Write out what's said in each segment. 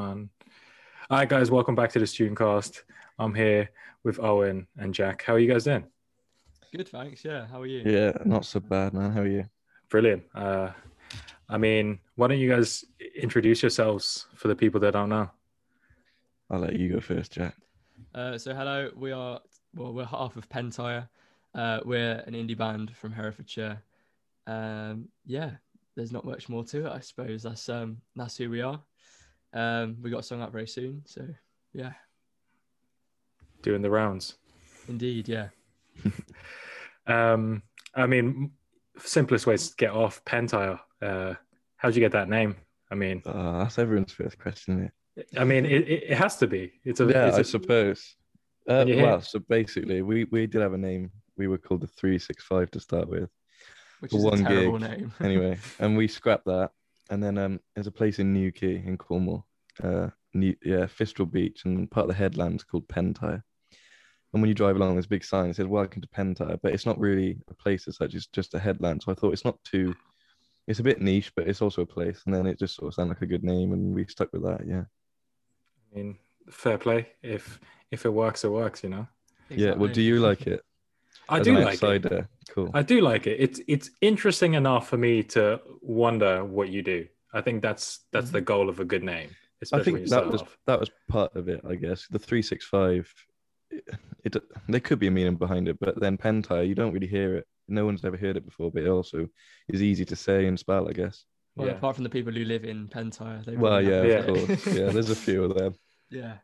All right, guys, welcome back to the Student Cast. I'm here with Owen and Jack. How are you guys doing? Good, thanks. Yeah, how are you? Yeah, not so bad, man. How are you? Brilliant. Uh, I mean, why don't you guys introduce yourselves for the people that don't know? I'll let you go first, Jack. Uh, so, hello, we are well, we're half of Pentire. Uh, we're an indie band from Herefordshire. Um, yeah, there's not much more to it, I suppose. That's um, that's who we are. Um, we got a song out very soon, so yeah, Doing the rounds. indeed, yeah. Um, I mean, simplest way to get off Pentire. Uh, how'd you get that name? I mean, Uh, that's everyone's first question, isn't it? I mean, it, it, it has to be. It's a yeah, it's I a- suppose. Uh, Can you hear? well, so basically, we, we did have a name. We were called the 365 to start with. Which For is one a terrible gig, name. Anyway, and we scrapped that. And then um, there's a place in Newquay in Cornwall. Uh, New, yeah, Fistral Beach, and part of the headland's called Pentire. And when you drive along, there's a big sign that says "Welcome to Pentire," but it's not really a place as such. It's just a headland. So I thought it's not too. It's a bit niche, but it's also a place. And then it just sort of sounded like a good name, and we stuck with that. Yeah. I mean, fair play. If if it works, it works. You know. Yeah. Well, do you like it? I do an like it. Cool. I do like it. It's it's interesting enough for me to wonder what you do. I think that's that's mm-hmm. the goal of a good name, I especially when you think that was off. that was part of it. I guess the three six five. It, it there could be a meaning behind it, but then Pentire, you don't really hear it. No one's ever heard it before, but it also is easy to say and spell. I guess. Well, Yeah. apart from the people who live in Pentire, they Well, really yeah, of it. course. Yeah, there's a few of them. yeah.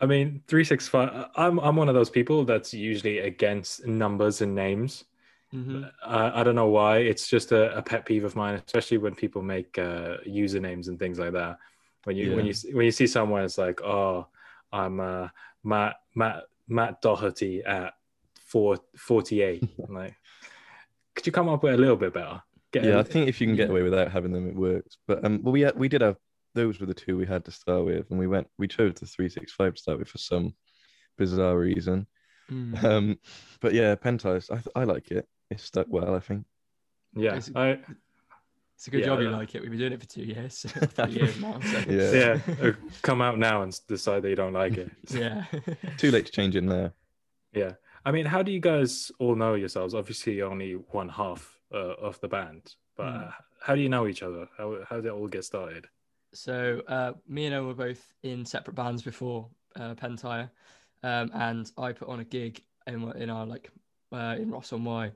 I mean, three six five. I'm I'm one of those people that's usually against numbers and names. hmm I, I don't know why. It's just a, a pet peeve of mine, especially when people make uh, usernames and things like that. When you when you when you see someone, it's like, oh, I'm uh, Matt Matt Matt Doherty at four forty eight. I'm like, could you come up with a little bit better? Get Yeah, I think if you can get away without having them, it works. But um, well, we had, we did have those were the two we had to start with, and we went we chose the three six five to start with for some bizarre reason. Mm. Um, but yeah, Pentire, I I like it. It's stuck well, I think. yeah, It's- I, It's a good Yeah, job you like it. We've been doing it for two years, three years now. So. Yeah. yeah. come out now and decide that you don't like it. yeah. Too late to change it now. Yeah. I mean, how do you guys all know yourselves? Obviously, only one half uh, of the band, but Mm. how do you know each other? How, how did it all get started? So uh, me and Owen were both in separate bands before uh, Pentire, um, and I put on a gig in in our like uh, in Ross on Wye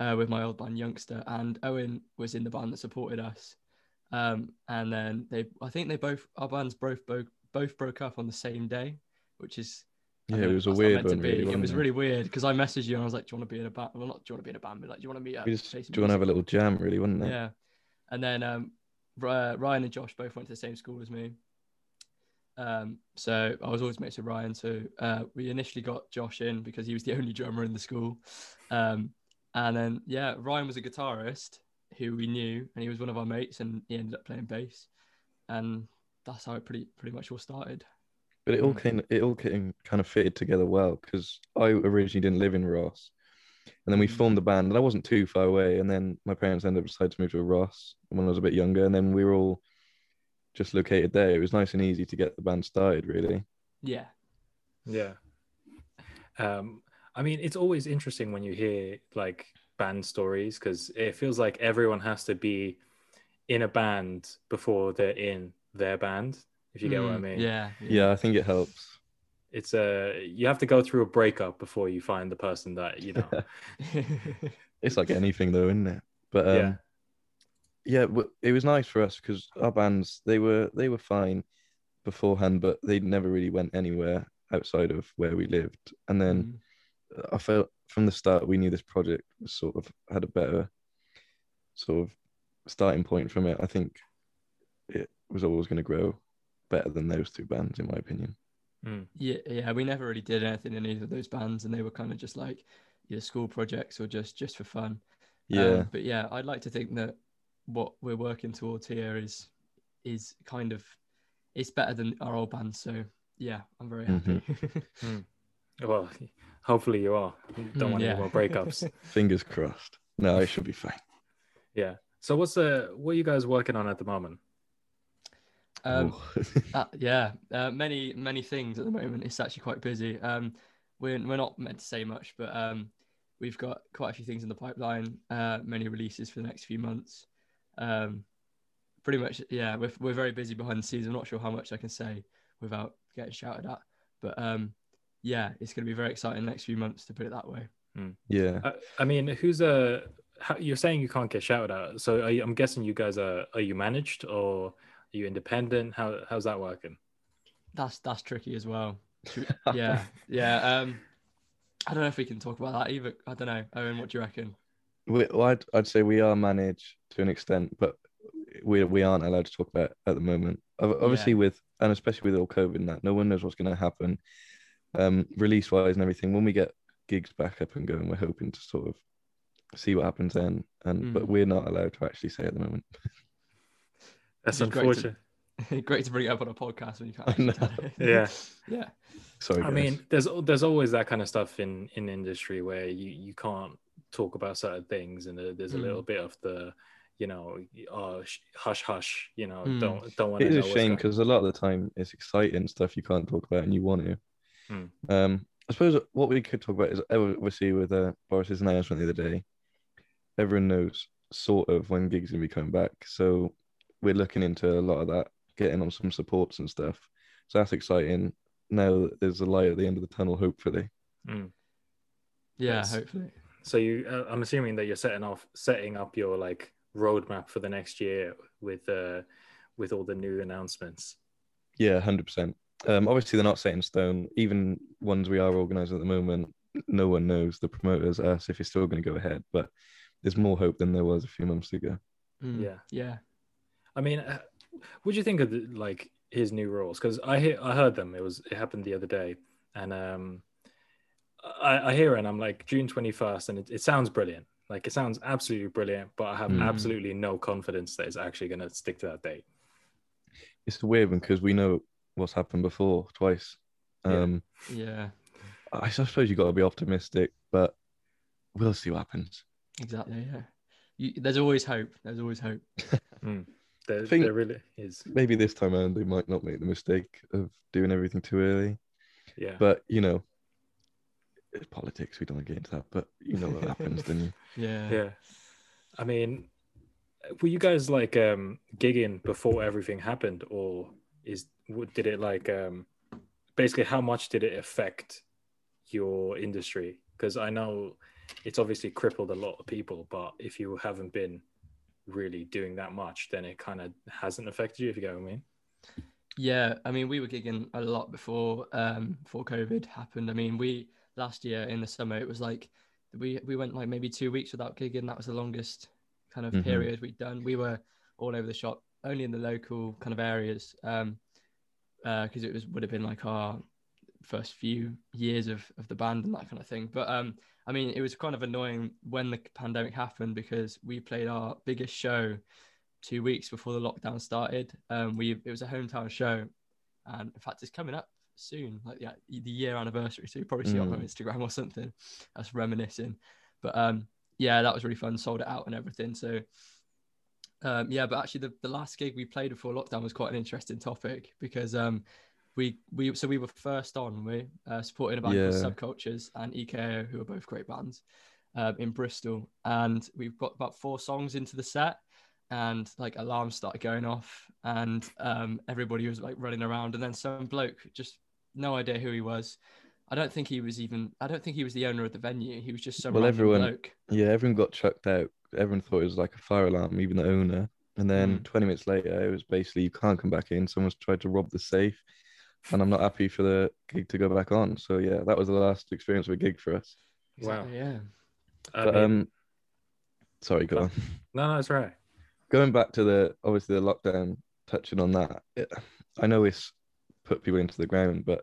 uh, with my old band Youngster, and Owen was in the band that supported us. Um, and then they, I think they both our bands both both both broke up on the same day, which is I Yeah, it was a weird one, really. It it? really weird because I messaged you and I was like, "Do you want to be in a band?" Well, not do you want to be in a band, but like, "Do you want to meet up?" Just do you want to have a little jam, really, wouldn't it? Yeah. And then um, Ry- Ryan and Josh both went to the same school as me. Um, so I was always mates with Ryan. So uh, we initially got Josh in because he was the only drummer in the school. Um, and then, yeah, Ryan was a guitarist who we knew, and he was one of our mates, and he ended up playing bass. And that's how it pretty pretty much all started. But it all Mm. came, it all came kind of fitted together well because I originally didn't live in Ross, and then we Mm. formed the band, and I wasn't too far away. And then my parents ended up deciding to move to Ross when I was a bit younger, and then we were all just located there. It was nice and easy to get the band started, really. Yeah. Yeah. Um, I mean, it's always interesting when you hear like band stories because it feels like everyone has to be in a band before they're in their band. If you get what I Mm, mean. Yeah. Yeah, I think it helps. It's a you have to go through a breakup before you find the person that you know. It's like anything, though, isn't it? But um, Yeah. yeah, it was nice for us because our bands they were they were fine beforehand, but they never really went anywhere outside of where we lived. And then Mm. I felt from the start we knew this project was sort of had a better sort of starting point from it. I think it was always going to grow better than those two bands, in my opinion. Mm. Yeah, yeah, we never really did anything in either of those bands, and they were kind of just like either school projects or just just for fun. Yeah, Um, but yeah, I'd like to think that what we're working towards here is is kind of it's better than our old band. So yeah, I'm very happy. Well, hopefully you are. You don't Mm, want yeah. any more breakups. fingers crossed. No, it should be fine. yeah. So what's the what are you guys working on at the moment? Um, uh, yeah, uh, many many things at the moment. It's actually quite busy. Um, we're we're not meant to say much, but um, we've got quite a few things in the pipeline. Uh, many releases for the next few months. Um, pretty much, yeah, we're we're very busy behind the scenes. I'm not sure how much I can say without getting shouted at, but um, yeah, it's going to be very exciting next few months to put it that way. Hmm. Yeah. I, I mean, who's a? How, you're saying you can't get shouted at, so you, I'm guessing you guys are. Are you managed or are you independent? How how's that working? That's that's tricky as well. yeah, yeah. Um, I don't know if we can talk about that either. I don't know. Owen, what do you reckon? We, well, I'd, I'd say we are managed to an extent, but we we aren't allowed to talk about it at the moment. Obviously, yeah. with and especially with all COVID and that, no one knows what's going to happen, um, release wise and everything. When we get gigs back up and going, we're hoping to sort of see what happens then. And mm. but we're not allowed to actually say at the moment. That's unfortunate. Great to, great to, bring it up on a podcast when you can't. yeah, yeah. Sorry. I mean, there's there's always that kind of stuff in in industry where you you can't talk about certain things, and there's a mm. little bit of the you know, uh, hush hush, you know, mm. don't don't want to. It is a shame because a lot of the time it's exciting stuff you can't talk about and you want to. Mm. Um, I suppose what we could talk about is obviously with uh, Boris's announcement the other day, everyone knows sort of when gigs gonna be coming back, so we're looking into a lot of that, getting on some supports and stuff. So that's exciting. Now there's a light at the end of the tunnel, hopefully. Mm. Yeah, yes. hopefully. So you, uh, I'm assuming that you're setting off, setting up your like roadmap for the next year with uh with all the new announcements. Yeah, hundred percent. Um, obviously, they're not set in stone. Even ones we are organising at the moment, no one knows. The promoters, us, if it's still going to go ahead. But there's more hope than there was a few months ago. Mm, yeah, yeah. I mean, uh, what do you think of the, like his new rules? Because I hear, I heard them. It was it happened the other day, and um, I, I hear it, and I'm like June 21st, and it, it sounds brilliant. Like it sounds absolutely brilliant, but I have mm. absolutely no confidence that it's actually going to stick to that date. It's a weird one because we know what's happened before twice. Um, yeah. I suppose you got to be optimistic, but we'll see what happens. Exactly. Yeah. You, there's always hope. There's always hope. mm. There, I think there really is. Maybe this time around they might not make the mistake of doing everything too early. Yeah. But you know, it's politics. We don't want to get into that, but you know what happens, then you? Yeah. Yeah. I mean, were you guys like um gigging before everything happened, or is did it like um basically how much did it affect your industry? Because I know it's obviously crippled a lot of people, but if you haven't been really doing that much, then it kind of hasn't affected you. If you get what I mean. Yeah, I mean, we were gigging a lot before um before COVID happened. I mean, we last year in the summer it was like we we went like maybe two weeks without gigging. That was the longest kind of mm-hmm. period we'd done. We were all over the shop, only in the local kind of areas, um, because uh, it was would have been like our first few years of of the band and that kind of thing. But um, I mean, it was kind of annoying when the pandemic happened because we played our biggest show two weeks before the lockdown started. Um, we it was a hometown show, and in fact, it's coming up soon, like the, the year anniversary. So you probably see mm. it on Instagram or something. That's reminiscing. But um, yeah, that was really fun. Sold it out and everything. So um, yeah, but actually the, the last gig we played before lockdown was quite an interesting topic because um, we we so we were first on we uh, supporting a band yeah. called Subcultures and EKO, who are both great bands um, in Bristol, and we've got about four songs into the set and like alarms started going off and um, everybody was like running around and then some bloke just no idea who he was. I don't think he was even. I don't think he was the owner of the venue. He was just some. Well, everyone. Bloke. Yeah, everyone got chucked out. Everyone thought it was like a fire alarm, even the owner. And then mm. 20 minutes later, it was basically you can't come back in. Someone's tried to rob the safe, and I'm not happy for the gig to go back on. So yeah, that was the last experience of a gig for us. Wow. Yeah. But, mean, um, sorry, go on. No, no, that's right. Going back to the obviously the lockdown, touching on that, it, I know it's put people into the ground, but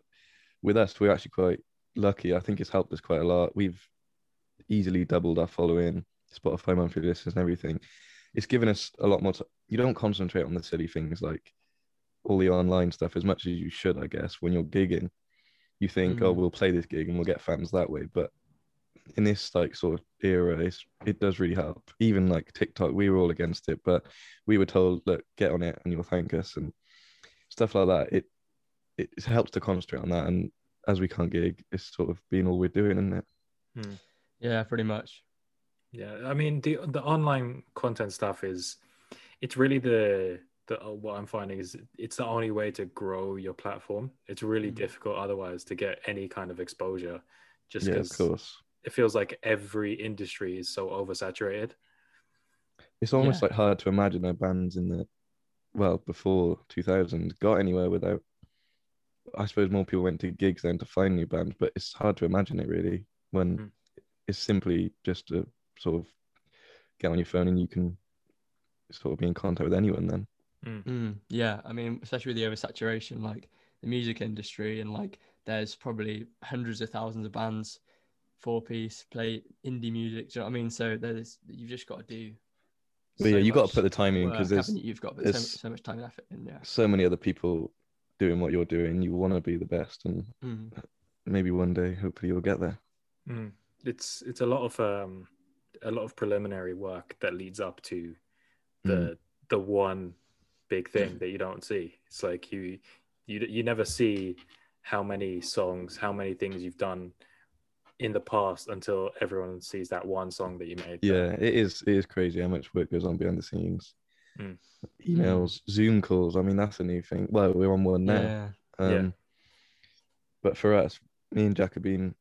with us, we're actually quite lucky. I think it's helped us quite a lot. We've easily doubled our following, Spotify monthly listeners and everything. It's given us a lot more. T- you don't concentrate on the silly things like all the online stuff as much as you should, I guess. When you're gigging, you think, oh, mm. "Oh, we'll play this gig and we'll get fans that way." But in this like sort of era, it does really help. Even like TikTok, we were all against it, but we were told, "Look, get on it, and you'll thank us." And stuff like that. It it helps to concentrate on that, and as we can't gig, it's sort of being all we're doing, isn't it? Hmm. Yeah, pretty much. Yeah, I mean the the online content stuff is it's really the the uh, what I'm finding is it's the only way to grow your platform. It's really Mhm. difficult otherwise to get any kind of exposure, just because course. it feels like every industry is so oversaturated. It's almost Yeah. like hard to imagine how bands in the well before 2000 got anywhere without. I suppose more people went to gigs then to find new bands, but it's hard to imagine it really when Mm. it's simply just to sort of get on your phone and you can sort of be in contact with anyone. Then Mm, yeah, I mean, especially with the oversaturation, like the music industry, and like there's probably hundreds of thousands of bands, four piece, play indie music. Do you know what I mean? So there's you've just got to do. but yeah, so you got to put the time in because there's you? You've got to put so, so much time and effort in. Yeah. so many other people doing what you're doing. You want to be the best, and Mm. maybe one day, hopefully, you'll get there. Mm. It's it's a lot of um a lot of preliminary work that leads up to the Mm. the one big thing that you don't see. It's like you you you never see how many songs, how many things you've done in the past until everyone sees that one song that you made. Yeah, it is. It is crazy how much work goes on behind the scenes. Mm. Emails, Zoom calls. I mean, that's a new thing. Well, we're on one now. Yeah. Um, Yeah. But for us, me and Jack have been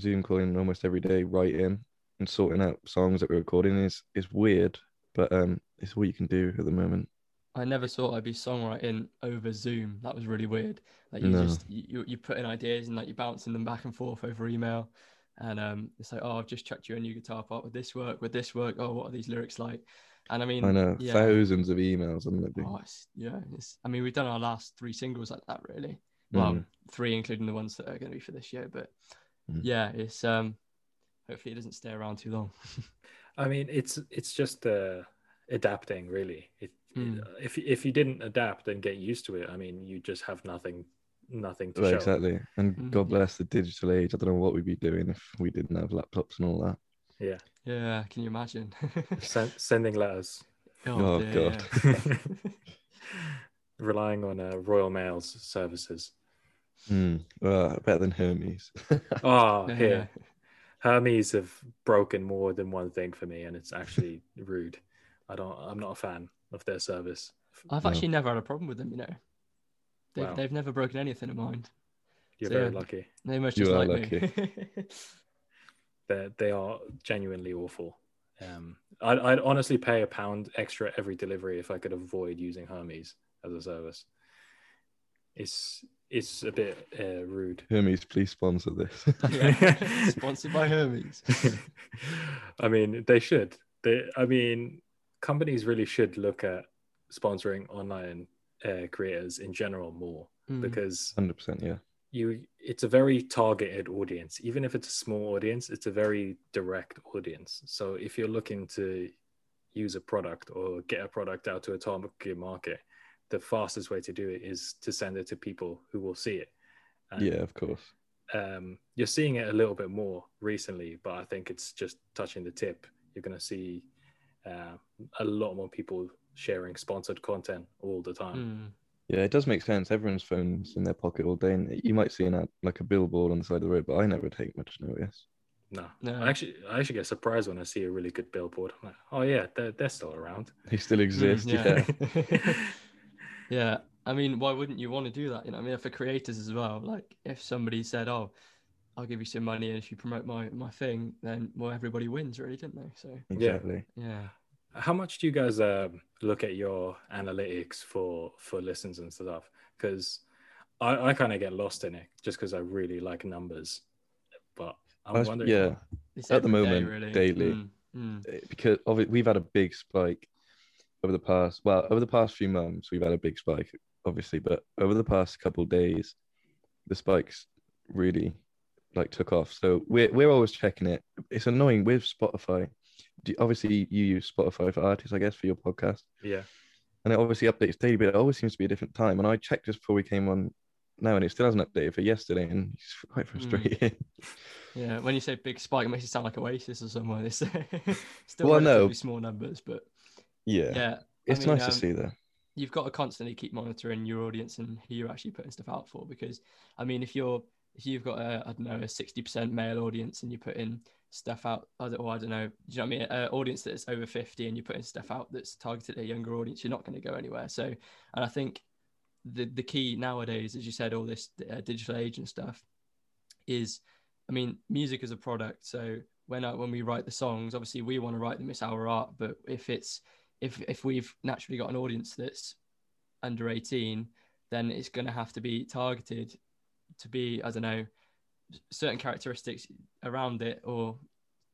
Zoom calling almost every day, writing and sorting out songs that we're recording. is is weird, but um, it's all you can do at the moment. I never thought I'd be songwriting over Zoom. That was really weird. Like you No. just you you- you put in ideas and like you're bouncing them back and forth over email, and um, it's like oh I've just chucked you a new guitar part Would this work Would this work. Oh what are these lyrics like? And I mean I know yeah. thousands of emails, haven't it? been? Oh, it's, yeah, it's, I mean we've done our last three singles like that really. Well, Mm. three including the ones that are going to be for this year, but Mm. yeah, it's um hopefully it doesn't stay around too long. I mean, it's it's just uh, adapting, really. It, Mm. If if you didn't adapt and get used to it, I mean, you just have nothing nothing to Well, show. exactly. And Mm, God bless the digital age. I don't know what we'd be doing if we didn't have laptops and all that. Yeah, yeah, can you imagine? Send, sending letters, Oh, dear, God. relying on uh, Royal Mail's services. Mm. Well, better than Hermes. Oh, Yeah. Hermes have broken more than one thing for me, and it's actually rude. I don't. I'm not a fan of their service. I've No. actually never had a problem with them, you know. They've, Wow. they've never broken anything in mine. You're So, very yeah. lucky. They must You just are like me. They they are genuinely awful. Um, I'd, I'd honestly pay a pound extra every delivery if I could avoid using Hermes as a service. It's it's a bit uh, rude. Hermes, please sponsor this. Sponsored by Hermes. I mean, they should. They, I mean, companies really should look at sponsoring online uh, creators in general more Mm. because 100%, yeah. you it's a very targeted audience even if it's a small audience it's a very direct audience so if you're looking to use a product or get a product out to a target market the fastest way to do it is to send it to people who will see it And, Yeah, of course. um, you're seeing it a little bit more recently but i think it's just touching the tip you're going to see uh, a lot more people sharing sponsored content all the time Mm. Yeah, it does make sense. Everyone's phone's in their pocket all day, and you might see an ad, like a billboard on the side of the road, but I never take much notice. no No. I actually, I actually get surprised when I see a really good billboard. I'm like, oh yeah, they're, they're still around. They still exist. Mm, yeah. yeah. I mean, why wouldn't you want to do that? You know, I mean, for creators as well. Like, if somebody said, "Oh, I'll give you some money and if you promote my my thing," then well, everybody wins, really, didn't they? So exactly. yeah. How much do you guys um, look at your analytics for for listens and stuff? Because I, I kind of get lost in it just because I really like numbers, but I'm I was- wondering. yeah, It's At the every day, moment, really. daily. Mm, mm. Eh, because of it, we've had a big spike over the past. Well, over the past few months, we've had a big spike, obviously, but over the past couple of days, the spikes really like took off. So we're we're always checking it. It's annoying with Spotify. Do, obviously, you use Spotify for artists, I guess, for your podcast. yeah, and it obviously updates daily, but it always seems to be a different time. And I checked just before we came on now, and it still hasn't updated for yesterday, and it's quite frustrating. Yeah. When you say big spike, it makes it sound like Oasis or somewhere. It's still Well, no. small numbers, but yeah. yeah. I it's mean, nice um, to see that. you've got to constantly keep monitoring your audience and who you're actually putting stuff out for. Because I mean, if you're if you've got a I don't know a sixty percent male audience and you put in stuff out, or I don't know, do you know what I mean? An audience that's over fifty and you're putting stuff out that's targeted at a younger audience, you're not going to go anywhere. So, and I think the the key nowadays, as you said, all this uh, digital age and stuff, is, I mean, music is a product. So when I, when we write the songs, obviously we want to write them. It's our art. But if it's if if we've naturally got an audience that's under 18 then it's going to have to be targeted to be i don't know certain characteristics around it or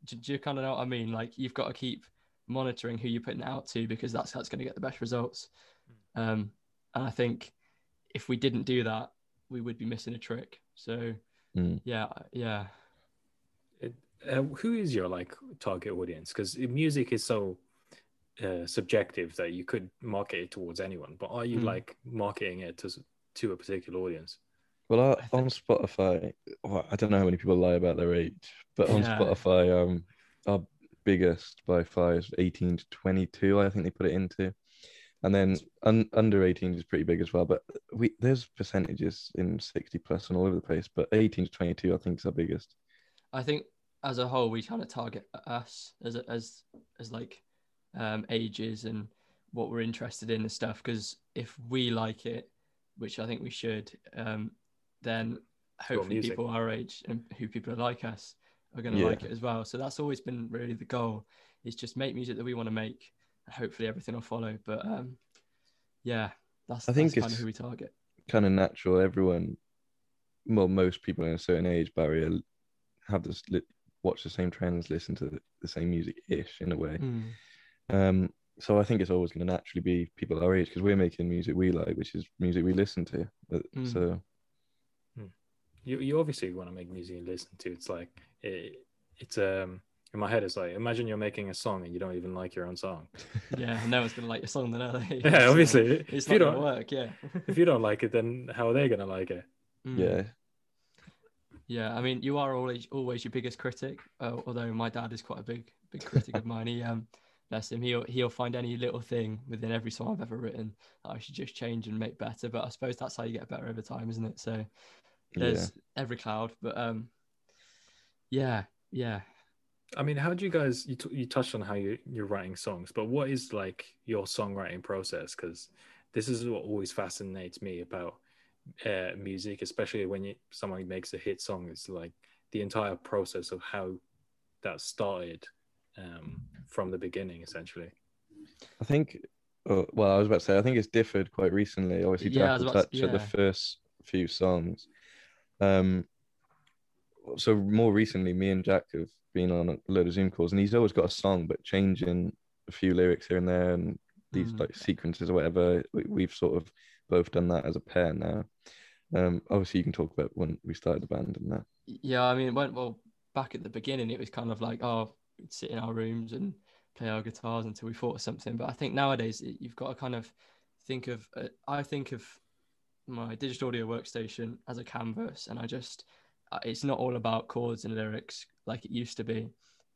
do, do you kind of know what i mean like you've got to keep monitoring who you're putting it out to because that's that's going to get the best results um, and i think if we didn't do that we would be missing a trick so Mm. yeah yeah It, uh, who is your like target audience? Because music is so uh, subjective that you could market it towards anyone. But are you Mm. like marketing it to to a particular audience? Well, I, on Spotify, well, I don't know how many people lie about their age, but on Yeah. Spotify, um, our biggest by far is 18 to 22. I think they put it into, and then un, under 18 is pretty big as well. But we there's percentages in 60 plus and all over the place, but 18 to 22 I think is our biggest. I think as a whole, we kind of target us as as as like um, ages and what we're interested in and stuff. Because if we like it, which I think we should, um, then hopefully people our age and who people are like us are going to Yeah. like it as well. So that's always been really the goal: is just make music that we want to make. And hopefully everything will follow. But um, yeah, that's I think that's kind of who we target. Kind of natural. Everyone, well, most people in a certain age barrier have this watch the same trends, listen to the same music ish in a way. Mm. Um, so I think it's always going to naturally be people our age because we're making music we like, which is music we listen to. Mm. So You you obviously want to make music you listen to. It's like it, it's um in my head. It's like imagine you're making a song and you don't even like your own song. Yeah, no one's going to like your song, then are they? Yeah, So obviously. it's if not you going to don't work. Yeah. if you don't like it, then how are they gonna like it? Mm. yeah, Yeah, I mean, you are always always your biggest critic. Uh, although my dad is quite a big big critic of mine. He um, bless him, he'll he'll find any little thing within every song I've ever written that I should just change and make better. But I suppose that's how you get better over time, isn't it? So there's every cloud, but um, yeah, yeah. I mean, how do you guys? You, t- you touched on how you you're writing songs, but what is like your songwriting process? Because this is what always fascinates me about uh, music, especially when you, someone makes a hit song. It's like the entire process of how that started um, from the beginning, essentially. I think. Oh, well, I was about to say I think it's differed quite recently. Obviously, Yeah, Jack will about touch to- at the first few songs. Um, so more recently, me and Jack have been on a load of Zoom calls, and he's always got a song, but changing a few lyrics here and there, and these Mm. like sequences or whatever. We, we've sort of both done that as a pair now. Um, obviously, you can talk about when we started the band and that. Yeah, I mean, it went well back at the beginning. It was kind of like, oh, we'd sit in our rooms and play our guitars until we thought of something. But I think nowadays you've got to kind of think of. Uh, I think of my digital audio workstation as a canvas, and I just uh, it's not all about chords and lyrics like it used to be.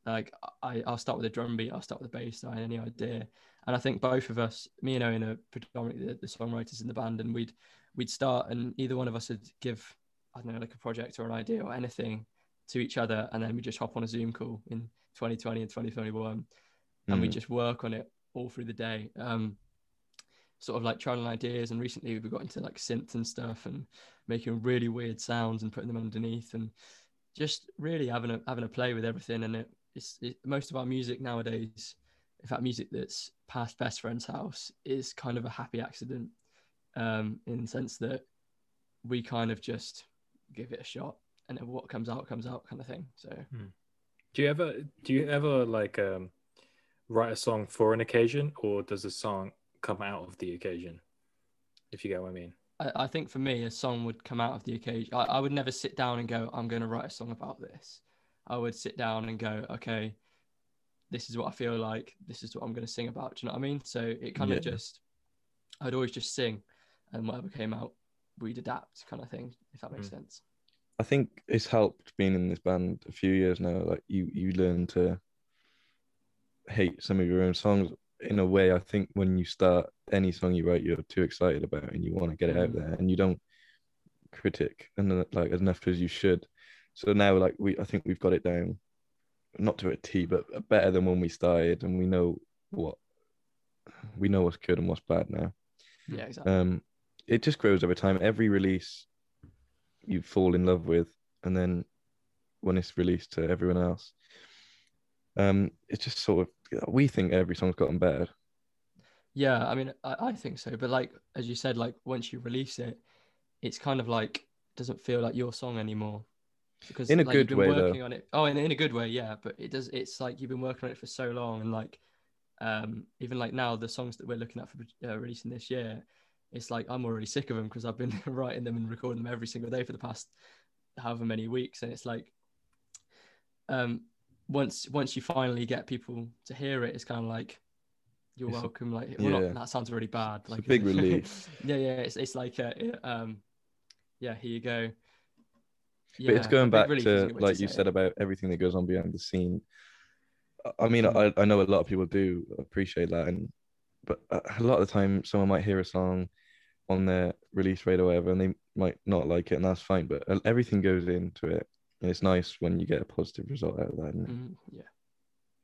Like I, I'll start with a drum beat, I'll start with a bass line, any idea. And I think both of us, me and Owen, are predominantly the, the songwriters in the band, and we'd we'd start, and either one of us would give I don't know, like a project or an idea or anything to each other, and then we just hop on a Zoom call in 2020 and 2021, and we Mm. just work on it all through the day. Um, sort of like trialing ideas, and recently we've got into like synth and stuff, and making really weird sounds and putting them underneath, and just really having a having a play with everything. And it, it's it, most of our music nowadays, in fact, music that's past best friend's house is kind of a happy accident, um, in the sense that we kind of just give it a shot and then what comes out comes out kind of thing so Do you ever do you ever like um, write a song for an occasion, or does the song come out of the occasion? If you get what I mean. I, I think for me a song would come out of the occasion I, I would never sit down and go i'm going to write a song about this i would sit down and go okay this is what i feel like this is what i'm going to sing about do you know what i mean so it kind of just i'd always just sing and whatever came out we'd adapt kind of thing if that makes Mm. sense I think it's helped being in this band a few years now. Like you, you learn to hate some of your own songs in a way, I think when you start any song you write, you're too excited about and you want to get it out Mm. there, and you don't critic and then, like enough as you should. So now, like we, I think we've got it down, not to a T, but better than when we started, and we know what we know what's good and what's bad now. Yeah, exactly. Um, it just grows over time. Every release you fall in love with, and then when it's released to everyone else, um, it's just sort of we think every song's gotten better. Yeah, I mean, I, I think so. But like as you said, like once you release it, it's kind of like doesn't feel like your song anymore. Because In a like, you've good been way, though. working on it. Oh, in, in a good way, yeah. But it does. It's like you've been working on it for so long, and like, um, even like now the songs that we're looking at for uh, releasing this year, it's like I'm already sick of them because I've been writing them and recording them every single day for the past however many weeks, and it's like, um, once once you finally get people to hear it, it's kind of like. You're It's a- welcome. Like, well, yeah. not, that sounds really bad. It's a like big relief. yeah, yeah. It's it's like uh, um, yeah. Here you go. but it's going back a to like you said it. about everything that goes on behind the scene. I- mean. I, I know a lot of people do appreciate that, and but a a lot of the time, someone might hear a song on their release rate or whatever, and they might not like it, and that's fine. But uh, everything goes into it, and it's nice when you get a positive result out of that. isn't it? Mhm, yeah.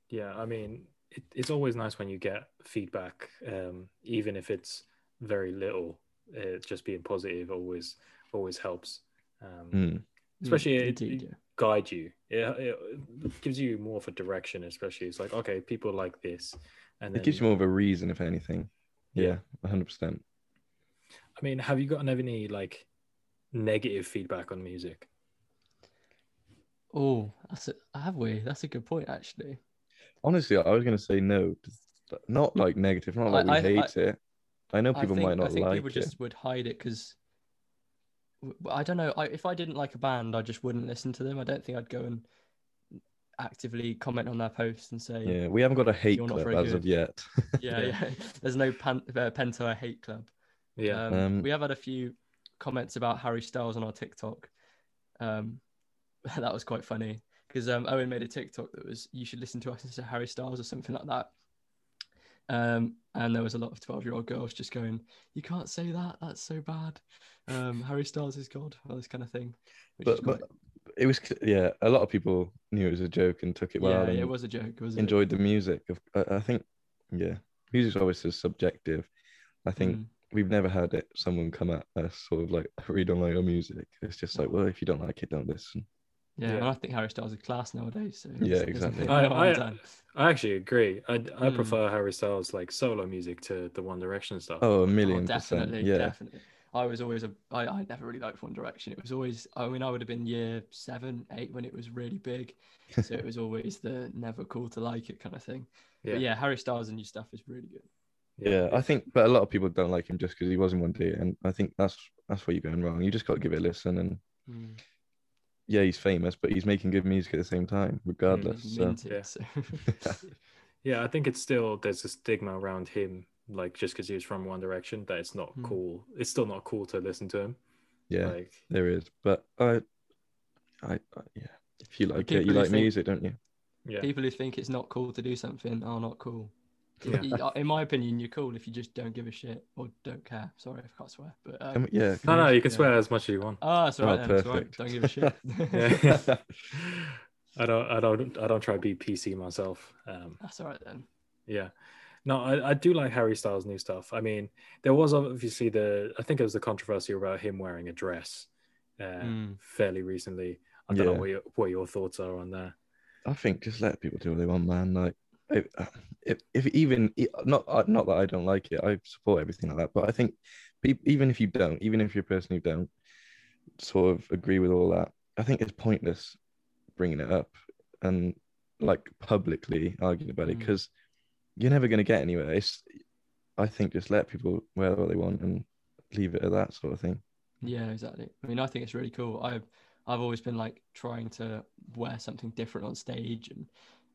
Yeah, I mean, it, it's always nice when you get feedback, um, even if it's very little. Uh, just being positive always always helps, um, Mm. especially Mm, it, indeed, it yeah. guide you. It, it gives you more of a direction, especially it's like okay, people like this, and then, It gives you more of a reason, if anything. Yeah. Yeah, hundred percent. I mean, have you gotten any like negative feedback on music? Oh, that's a, have we? That's a good point, actually. Honestly, I was gonna say no, not like negative, not like we I- I- hate it. I know people I think, might not I think like people it. just would hide it because I don't know. I, if I didn't like a band, I just wouldn't listen to them. I don't think I'd go and actively comment on their posts and say, Yeah, we haven't got a hate club very as of yet. yeah, Yeah. yeah. There's no pan, uh, Pento hate club. Yeah, Um, Um, we have had a few comments about Harry Styles on our TikTok. Um, that was quite funny because um, Owen made a TikTok that was "You should listen to us of Harry Styles" or something like that. Um, and there was a lot of twelve-year-old girls just going, "You can't say that. That's so bad. Um, Harry Styles is God." All this kind of thing. Which but, quite, but it was yeah. A lot of people knew it was a joke and took it well yeah, it was a joke. It was enjoyed the music. Of I, I think yeah, music's always so subjective. I think Mm. we've never had it someone come at us sort of like really don't like your music. It's just like well, if you don't like it, don't listen. Yeah, Yeah. and I think Harry Styles is class nowadays. So Yeah, exactly. I- I- I actually agree. I, I Mm. prefer Harry Styles like solo music to the One Direction stuff. Oh, a Oh, million definitely, percent. Yeah, definitely. I was always a. I, I never really liked One Direction. It was always. I mean, I would have been year seven, eight when it was really big. So it was always the never cool to like it kind of thing. yeah, But yeah, Harry Styles and new stuff is really good. yeah. I think, but a lot of people don't like him just because he was in one day, and I think that's that's where you're going wrong. You just got to give it a listen, and Mm. Yeah, he's famous, but he's making good music at the same time, regardless. He's So minted, Yeah. so- Yeah, I think it's still there's a stigma around him, like just because he was from One Direction, that it's not Hmm. cool. It's still not cool to listen to him. yeah, Like, there is. But I, I, I yeah. If you like it, you like think- music, don't you? yeah, People who think it's not cool to do something are not cool. Yeah. In my opinion, you're cool if you just don't give a shit or don't care. Sorry if I can't swear, but um, Um, yeah. no, no, you can Yeah. swear as much as you want. oh, that's all right. Oh, then, it's all right. perfect. Don't give a shit. Yeah. I don't, I don't, I don't try to be PC myself. Um, That's all right then. Yeah. No, I, I do like Harry Styles' new stuff. I mean, there was obviously the I think it was the controversy about him wearing a dress uh, Mm. fairly recently. I don't know what your, what your thoughts are on that. I think just let people do what they want, man. Like, if, if, even not uh, not that I don't like it, I support everything like that. But I think even if you don't, even if you're a person who don't sort of agree with all that, I think it's pointless bringing it up and like publicly arguing about it Mm. because you're never going to get anywhere. It's, I think just let people wear what they want and leave it at that sort of thing. Yeah, exactly. I mean, I think it's really cool. I've I've always been like trying to wear something different on stage and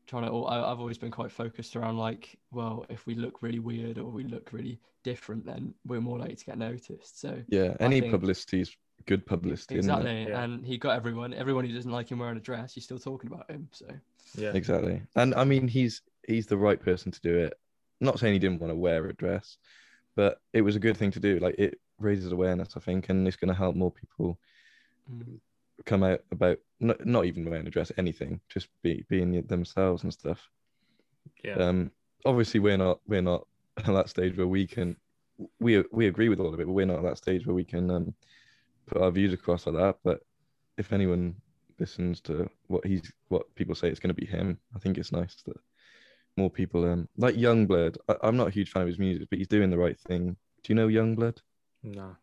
trying to. I- I've always been quite focused around like, well, if we look really weird or we look really different, then we're more likely to get noticed. So Yeah, any think- publicity is good publicity. exactly, Yeah. and he got everyone. Everyone who doesn't like him wearing a dress, he's still talking about him. So Yeah. Exactly. And I mean, he's he's the right person to do it. not saying he didn't want to wear a dress, but it was a good thing to do. Like it raises awareness, I think, and it's going to help more people Mm. Come out about not, not even wearing a dress, anything, just be being themselves and stuff. Yeah. Um, obviously, we're not we're not at that stage where we can we we agree with all of it, but we're not at that stage where we can um, put our views across like that. But if anyone listens to what he's what people say, it's going to be him. I think it's nice that more people um like Yungblud. I, I'm not a huge fan of his music, but he's doing the right thing. Do you know Yungblud? no.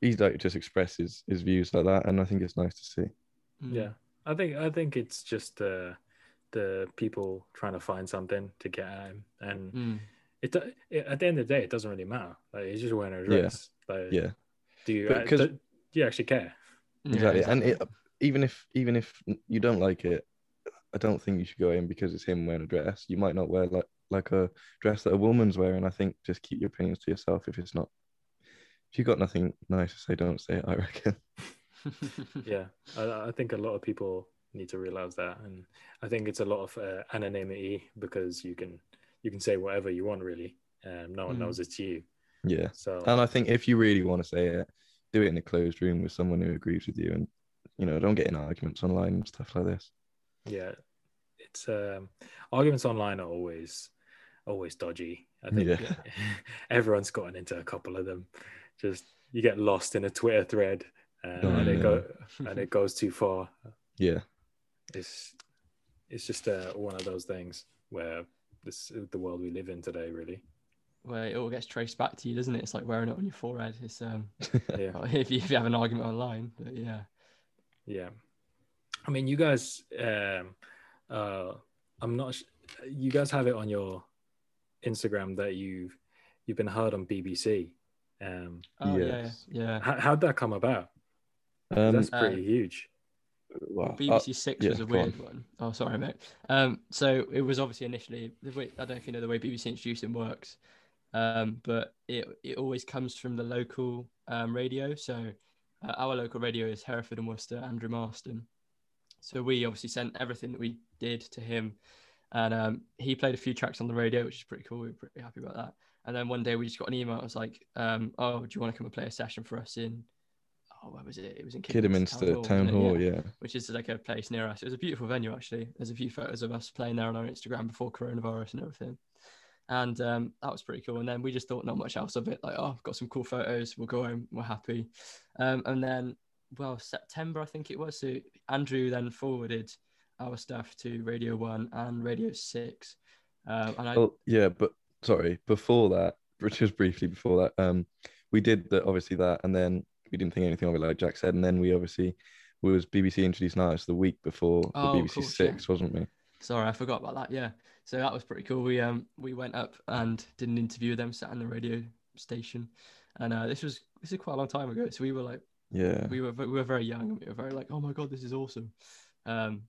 He's like just expresses his his views like that, and I think it's nice to see. Mm. Yeah. I think I think it's just uh, the people trying to find something to get at him, and Mm. it, it at the end of the day, it doesn't really matter. Like he's just wearing a Yeah. dress. Like, Yeah. Do you But uh, 'cause- do, do you actually care? Yeah, exactly. And it, even if even if you don't like it, I don't think you should go in because it's him wearing a dress. You might not wear like like a dress that a woman's wearing. I think just keep your opinions to yourself. If it's not, if you've got nothing nice to say, don't say it. I reckon. yeah I, I think a lot of people need to realize that and i think it's a lot of uh, anonymity because you can you can say whatever you want really um, no one Mm. knows it's you Yeah, so and I think if you really want to say it, do it in a closed room with someone who agrees with you, and you know, don't get in arguments online and stuff like this. yeah it's um arguments online are always always dodgy i think Yeah. everyone's gotten into a couple of them just you get lost in a twitter thread uh, Oh, and it yeah. go and it goes too far Yeah, it's it's just uh, one of those things where this the world we live in today really Where it all gets traced back to you, doesn't it? It's like wearing it on your forehead. It's um yeah if you, if you have an argument online, but yeah. Yeah, I mean, you guys. Um, uh, I'm not. sh- You guys have it on your Instagram that you've you've been heard on BBC. Um, Oh Yes. yeah, yeah. how, how'd that come about? um, That's Uh, pretty huge. well, uh, BBC Six yeah, was a go on. weird one. Oh, sorry, mate. Um, so it was obviously initially the way I don't know if you know the way BBC introducing works, um, but it it always comes from the local um, radio. So uh, our local radio is Hereford and Worcester, Andrew Marston. So we obviously sent everything that we did to him, and um, he played a few tracks on the radio, which is pretty cool. We were pretty happy about that. And then one day we just got an email. It was like, um, "Oh, do you want to come and play a session for us in?" Oh, where was it? It was in Kidderminster Town Hall. wasn't? Yeah. which is like a place near us. It was a beautiful venue actually. There's a few photos of us playing there on our Instagram before coronavirus and everything. And um, that was pretty cool. And then we just thought not much else of it. Like, oh, I've got some cool photos. We'll go home. We're happy. Um, and then, well, September I think it was. So Andrew then forwarded our stuff to Radio One and Radio Six. Um, and I, Well, yeah, but sorry, before that, just briefly before that, um, we did that obviously that, and then we didn't think anything of it, like Jack said, and then we obviously we was BBC introduced now. It's the week before the Oh, BBC cool, yeah. Six, wasn't we? Sorry, I forgot about that. Yeah, so that was pretty cool. We um we went up and did an interview with them, sat in the radio station, and uh, this was this is quite a long time ago. So we were like Yeah. we were we were very young and we were very like oh my god this is awesome, um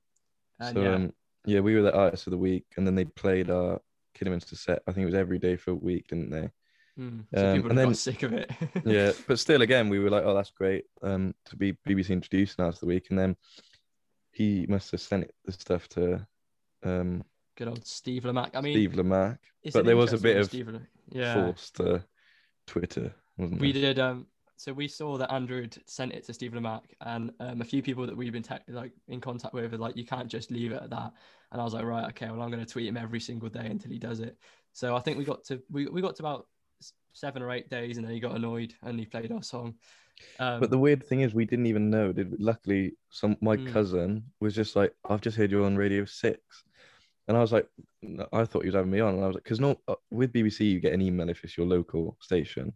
and so yeah um, yeah, we were the artists of the week, and then they played our Kidderminster set. I think it was every day for a week, didn't they? mm, so um, people and got then- sick of it. Yeah, but still, again, we were like, oh, that's great um, to be BBC introduced now to the week, and then he must have sent the stuff to um, good old Steve Lamacq. I mean, Steve Lamacq, but there was a bit of Steve yeah. forced uh, Twitter, wasn't We there? did. Um, so we saw that Andrew had sent it to Steve Lamacq, and um, a few people that we've been te- like in contact with are like, you can't just leave it at that. And I was like, right, okay, well, I'm going to tweet him every single day until he does it. So I think we got to we, we got to about seven or eight days, and then he got annoyed and he played our song. Um, But the weird thing is, we didn't even know. Did we? luckily some my Mm. cousin was just like, "I've just heard you on Radio 6. and I was like, I thought he was having me on, and I was like, because no, uh, with BBC you get an email if it's your local station,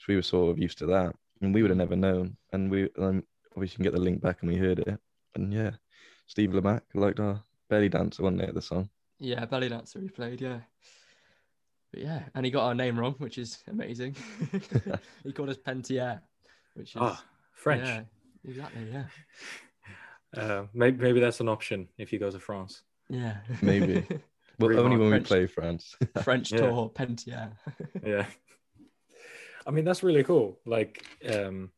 so we were sort of used to that, and we would have never known, and we um, obviously can get the link back, and we heard it, and yeah, Steve Lamacq liked our belly dancer, wasn't it? The song. yeah, belly dancer he played, yeah. But yeah, and he got our name wrong, which is amazing. he called us Pentier, which is Ah, French. Yeah, exactly. Yeah, Uh, maybe maybe that's an option if you go to France. yeah. Maybe. Well, Remark only when French. we play France. French Yeah. tour Pentier. Yeah. I mean that's really cool. Like um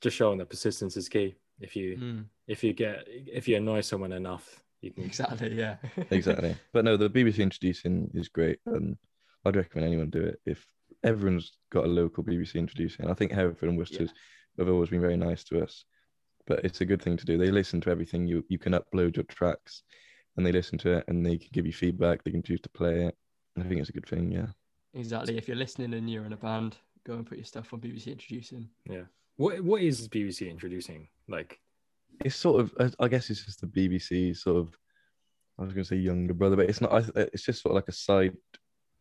just showing that persistence is key. If you Mm. if you get if you annoy someone enough, You can Exactly. Yeah. exactly. But no, the BBC introducing is great, and I'd recommend anyone do it if everyone's got a local BBC introducing. I think Hereford and Worcester's have always been very nice to us, but it's a good thing to do. They listen to everything. You you can upload your tracks, and they listen to it, and they can give you feedback. They can choose to play it. I think it's a good thing. Yeah. Exactly. If you're listening and you're in a band, go and put your stuff on BBC Introducing. Yeah. What what is BBC introducing? Like It's sort of. I- I guess it's just the BBC sort of. I was going to say younger brother, but it's not. It's just sort of like a side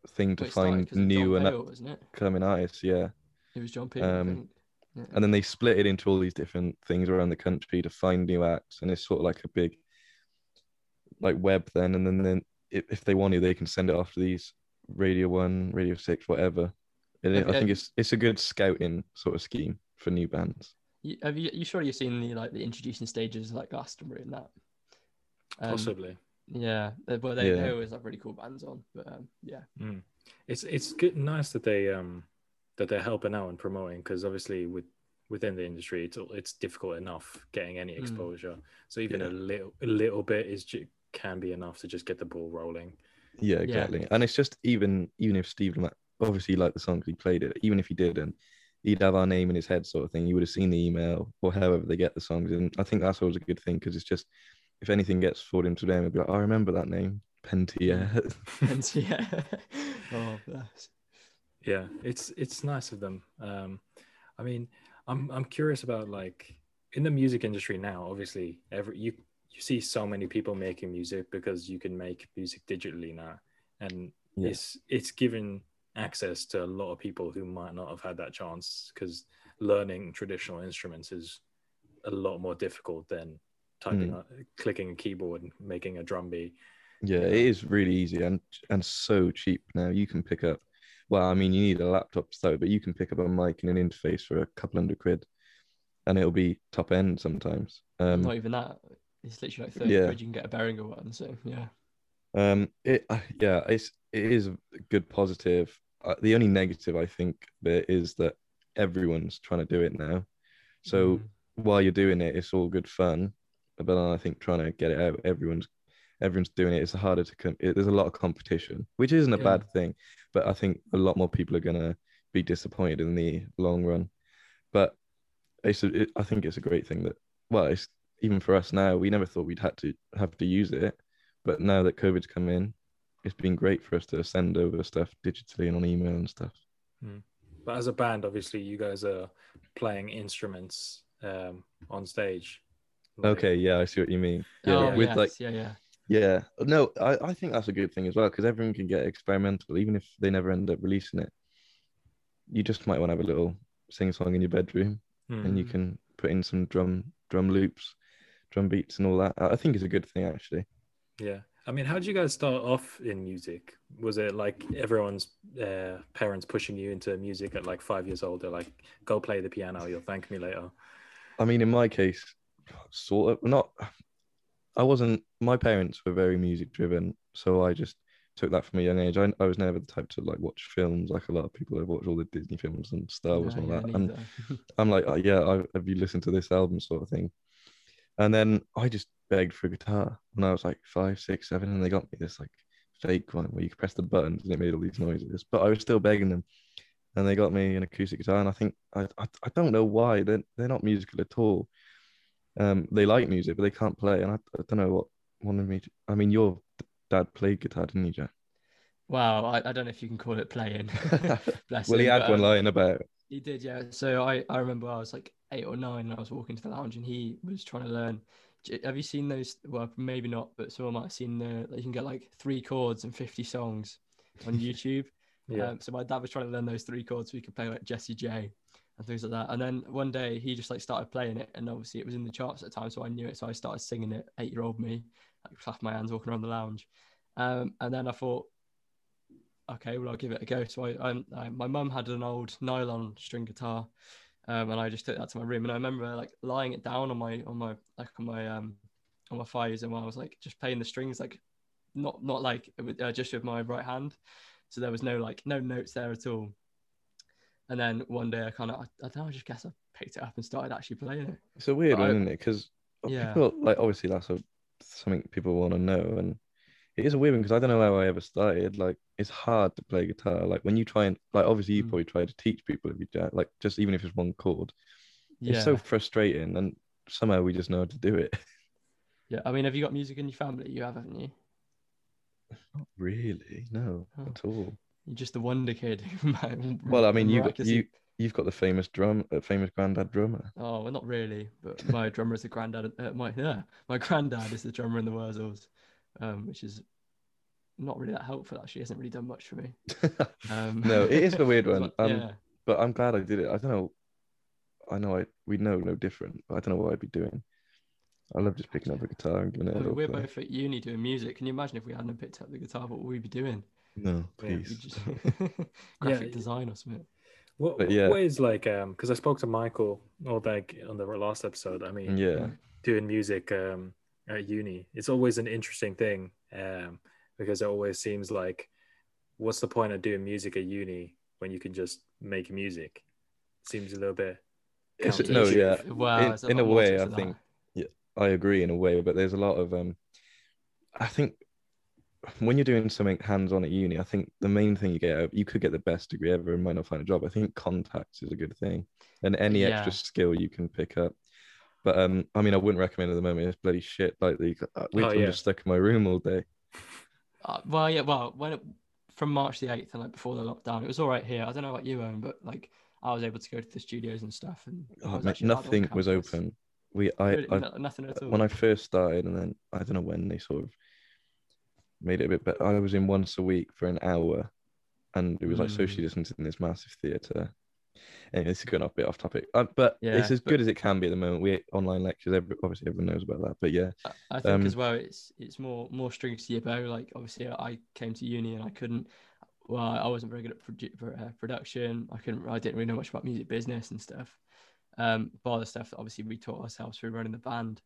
thing to Well, it started find 'cause of new John and Peel, wasn't it? upcoming artists. Yeah. It was John Peel. Um. Yeah. and then they split it into all these different things around the country to find new acts and it's sort of like a big like web then and then then if, if they want to they can send it off to these radio one radio six whatever and it, Have- i think it's it's a good scouting sort of scheme for new bands You, have you? You sure you've seen the like the introducing stages like Glastonbury and that? Um, possibly. Yeah. they- Well, they, Yeah. they always have really cool bands on, but um, yeah. Mm. It's it's good nice that they um that they're helping out and promoting because obviously with within the industry it's it's difficult enough getting any Mm. exposure. So even Yeah. a little a little bit is can be enough to just get the ball rolling. yeah exactly and it's just even even if steve Lamacq, obviously like the songs he played it even if he didn't he'd have our name in his head sort of thing you would have seen the email or however they get the songs and i think that's always a good thing because it's just if anything gets forwarded to them it'd be like oh, i remember that name Pentire and so, yeah. oh, bless. Yeah, it's it's nice of them. Um, I mean, I'm I'm curious about like in the music industry now. Obviously, every you you see so many people making music because you can make music digitally now, and Yeah. it's it's given access to a lot of people who might not have had that chance because learning traditional instruments is a lot more difficult than typing, on, clicking a keyboard and making a drum beat. Yeah, it is really easy and and so cheap now. You can pick up, well, I mean, you need a laptop to start, with, but you can pick up a mic and an interface for a couple hundred quid, and it'll be top end sometimes. Um, Not even that. It's literally like 30 Yeah. quid. You can get a Behringer one. So, yeah. Um, it uh, yeah, it's it is a good positive. Uh, the only negative I think there is that everyone's trying to do it now. So Mm. while you're doing it, it's all good fun, but I think trying to get it out, everyone's everyone's doing it. It's harder to come. it, there's a lot of competition, which isn't a Yeah. bad thing, but I think a lot more people are gonna be disappointed in the long run. But it's a, it, I think it's a great thing that well, it's even for us now. We never thought we'd had to have to use it, but now that COVID's come in, it's been great for us to send over stuff digitally and on email and stuff. But as a band, obviously, you guys are playing instruments um, on stage. Like- Okay, yeah, I see what you mean. Yeah, oh, with yes, like yeah, yeah. Yeah, no, I, I think that's a good thing as well because everyone can get experimental, even if they never end up releasing it. You just might want to have a little sing song in your bedroom, Hmm. and you Mm. can put in some drum drum loops, drum beats, and all that. I I think it's a good thing actually. Yeah. I mean, how did you guys start off in music? Was it like everyone's uh, parents pushing you into music at like five years old? They're like, go play the piano, you'll thank me later. I mean, in my case, sort of not. I wasn't. My parents were very music driven, so I just took that from a young age. I, I was never the type to like watch films like a lot of people have watched all the Disney films and Star Wars No, and all yeah, that. And. I'm like, oh, yeah, I, have you listened to this album, sort of thing. And then I just begged for a guitar when I was like five, six, seven, and they got me this like fake one where you could press the buttons and it made all these noises. But I was still begging them, and they got me an acoustic guitar. And I think I I, I don't know why they're they're not musical at all. Um, they like music, but they can't play, and I, I don't know what wanted me. To, I mean, your dad played guitar, didn't he, Jack? Wow, I, I don't know if you can call it playing. Bless well, he had but, one um, lying about. He did, yeah. So I, I remember I was like eight or nine and I was walking to the lounge and he was trying to learn. Have you seen those? Well, maybe not, but someone might have seen the, you can get like three chords and 50 songs on YouTube. Yeah. Um, so my dad was trying to learn those three chords so he could play like Jessie J and things like that. And then one day he just like started playing it and obviously it was in the charts at the time. So I knew it. So I started singing it, eight year old me, like clapping my hands walking around the lounge. Um, and then I thought, okay, well, I'll give it a go. So I, I, I my mum had an old nylon string guitar, um, and I just took that to my room. And I remember like lying it down on my on my like on my um on my thighs, and while I was like just playing the strings, like not not like uh, just with my right hand. So there was no like no notes there at all. And then one day I kind of I, I don't know, I just guess I picked it up and started actually playing it. It's a weird But I- one, isn't it? Because Yeah. people like obviously that's a something people want to know. And it is a weird one because I don't know how I ever started. Like it's hard to play guitar. Like when you try and like obviously you Mm. probably try to teach people if you do like just even if it's one chord. Yeah. It's so frustrating and somehow we just know how to do it. yeah. I mean, have you got music in your family? You have, haven't you? Not really, no, Oh. at all. You're just the wonder kid. Well, I mean, you, got, you, you've got the famous drum, uh, famous granddad drummer. Oh, well, not really. But my drummer is the granddad. Uh, my yeah, my granddad is the drummer in the Wurzels, um, which is not really that helpful. Actually, He hasn't really done much for me. Um, No, it is a weird one. like- Um, yeah, but I'm glad I did it. I don't know. I know I we know no different, but I don't know what I'd be doing. I love just picking up a guitar and giving it a I mean, little we're play. both at uni doing music. Can you imagine if we hadn't picked up the guitar? What would we be doing? No, Yeah, please. just graphic Yeah. design or something. What, But yeah. what is like um because I spoke to Michael Oldegg on the last episode. I mean, Yeah, doing music um at uni, it's always an interesting thing um because it always seems like what's the point of doing music at uni when you can just make music? Seems a little bit. It's- no, yeah. Wow, In- in a way, I that. think- I agree in a way, but there's a lot of um. I think when you're doing something hands-on at uni, I think the main thing you get you could get the best degree ever and might not find a job. I think contacts is a good thing, and any extra skill you can pick up. But um, I mean, I wouldn't recommend at the moment. It's bloody shit. Like the, uh, wait Oh, I'm yeah. just stuck in my room all day. Uh, well, yeah, well, when it, from March the eighth and like before the lockdown, it was all right here. I don't know about you, Owen, but like I was able to go to the studios and stuff, and Oh, was mate, actually allowed on nothing was open. We, I, Really, I, no- nothing at all. when I first started, and then I don't know when they sort of made it a bit better. I was in once a week for an hour, and it was like Mm. socially distanced in this massive theatre. Anyway, this is going off a bit off topic, uh, but Yeah, it's as but- good as it can be at the moment. We online lectures, every, obviously everyone knows about that, but yeah, I- I think Um, as well, it's it's more more strings to your bow. Like obviously, I came to uni and I couldn't. Well, I wasn't very good at produ- for, uh, production. I couldn't. I didn't really know much about music business and stuff. Um, bar the stuff that obviously we taught ourselves through running the band,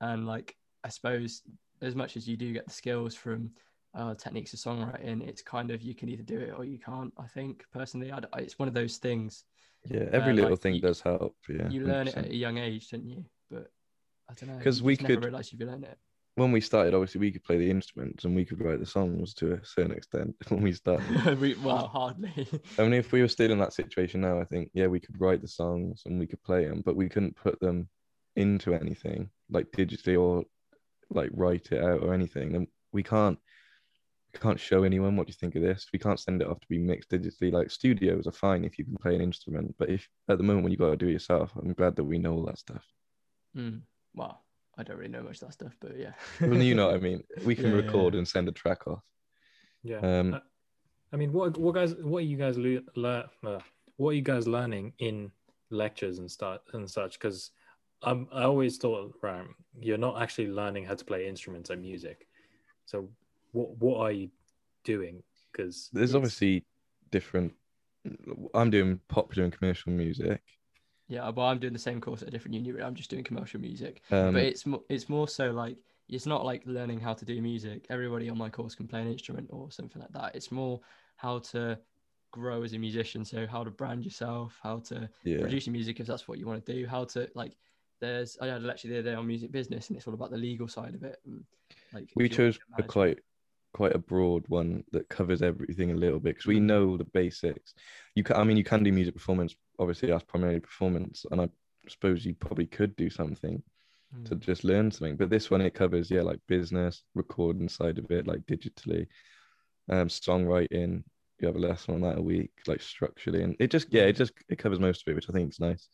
and like I suppose as much as you do get the skills from uh, techniques of songwriting, it's kind of you can either do it or you can't. I think personally, I, I- it's one of those things yeah, every Uh, little like, thing you- does help. Yeah, you learn it at a young age, don't you? But I don't know because we could- realize you've learned it. When we started, obviously we could play the instruments and we could write the songs to a certain extent when we started. we, well, hardly. I mean, if we were still in that situation now, I think yeah, we could write the songs and we could play them, but we couldn't put them into anything like digitally or like write it out or anything. And we can't we can't show anyone what do you think of this. We can't send it off to be mixed digitally. Like studios are fine if you can play an instrument, but if at the moment when you got to do it yourself, I'm glad that we know all that stuff. Mm. Well, I don't really know much of that stuff, but yeah. Well, you know what I mean. We can Yeah, yeah, record yeah. and send a track off. Yeah. Um, Uh, I mean, what what guys, what are you guys le- lear uh, what are you guys learning in lectures and start and such? Because I'm I always thought, right, you're not actually learning how to play instruments and music. So what what are you doing? Because There's obviously different. I'm doing popular and commercial music. Yeah, well, I'm doing the same course at a different uni. but I'm just doing commercial music, Um, but it's mo- it's more so like it's not like learning how to do music. Everybody on my course can play an instrument or something like that. It's more how to grow as a musician. So how to brand yourself, how to yeah. produce your music if that's what you want to do, how to like. There's I had a lecture the other day on music business, and it's all about the legal side of it. And, like we chose to a manage- quite quite a broad one that covers everything a little bit because we Mm. know the basics you can i mean you can do music performance obviously that's primarily performance and i suppose you probably could do something to Mm. just learn something but this one it covers yeah like business recording side of it like digitally um songwriting you have a lesson on that a week like structurally and it just yeah it just it covers most of it which i think is nice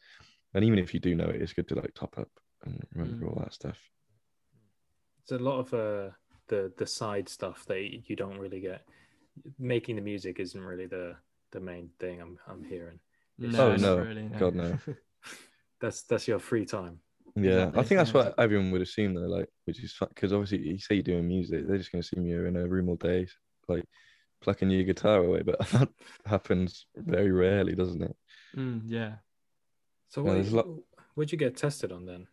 and even if you do know it it's good to like top up and remember Mm. all that stuff It's a lot of uh, the the side stuff that you don't really get. Making the music isn't really the the main thing. I'm I'm hearing. No, Oh, no. really, God, no. That's that's your free time. Yeah, Exactly, I think that's what everyone would assume though, like, which is because obviously you say you're doing music, they're just going to assume you're in a room all day, like plucking your guitar away, but that happens very rarely, doesn't it? Mm, yeah. So Yeah, what there's lot- what'd you get tested on then?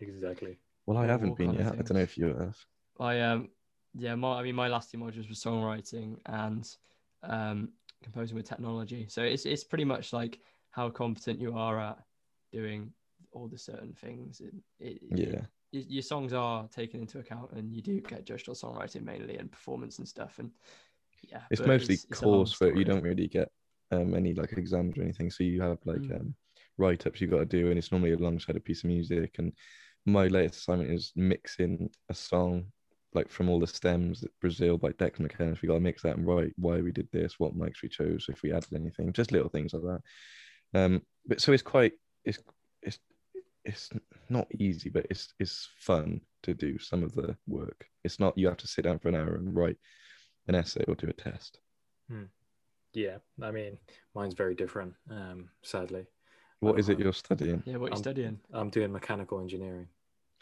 Exactly. Well, I haven't been kind of yet. I don't know if you have. I um yeah, my I mean my last two modules were songwriting and um composing with technology. So it's it's pretty much like how competent you are at doing all the certain things. It, it, Yeah, your songs are taken into account, and you do get judged on songwriting mainly and performance and stuff. And yeah, It's mostly it's long coursework. You don't really get um, any like exams or anything. So you have like Mm. um, write ups you got to do, and it's normally alongside a piece of music. And my latest assignment is mixing a song like from all the stems Brazil by Declan McKenna. We got to mix that and write why we did this, what mics we chose, if we added anything, just little things like that. Um, but so it's quite it's it's it's not easy, but it's it's fun to do some of the work. It's not you have to sit down for an hour and write an essay or do a test. Yeah, I mean, mine's very different. Um, sadly, What is it Um, you're studying? Yeah, what you Um, studying? I'm doing mechanical engineering,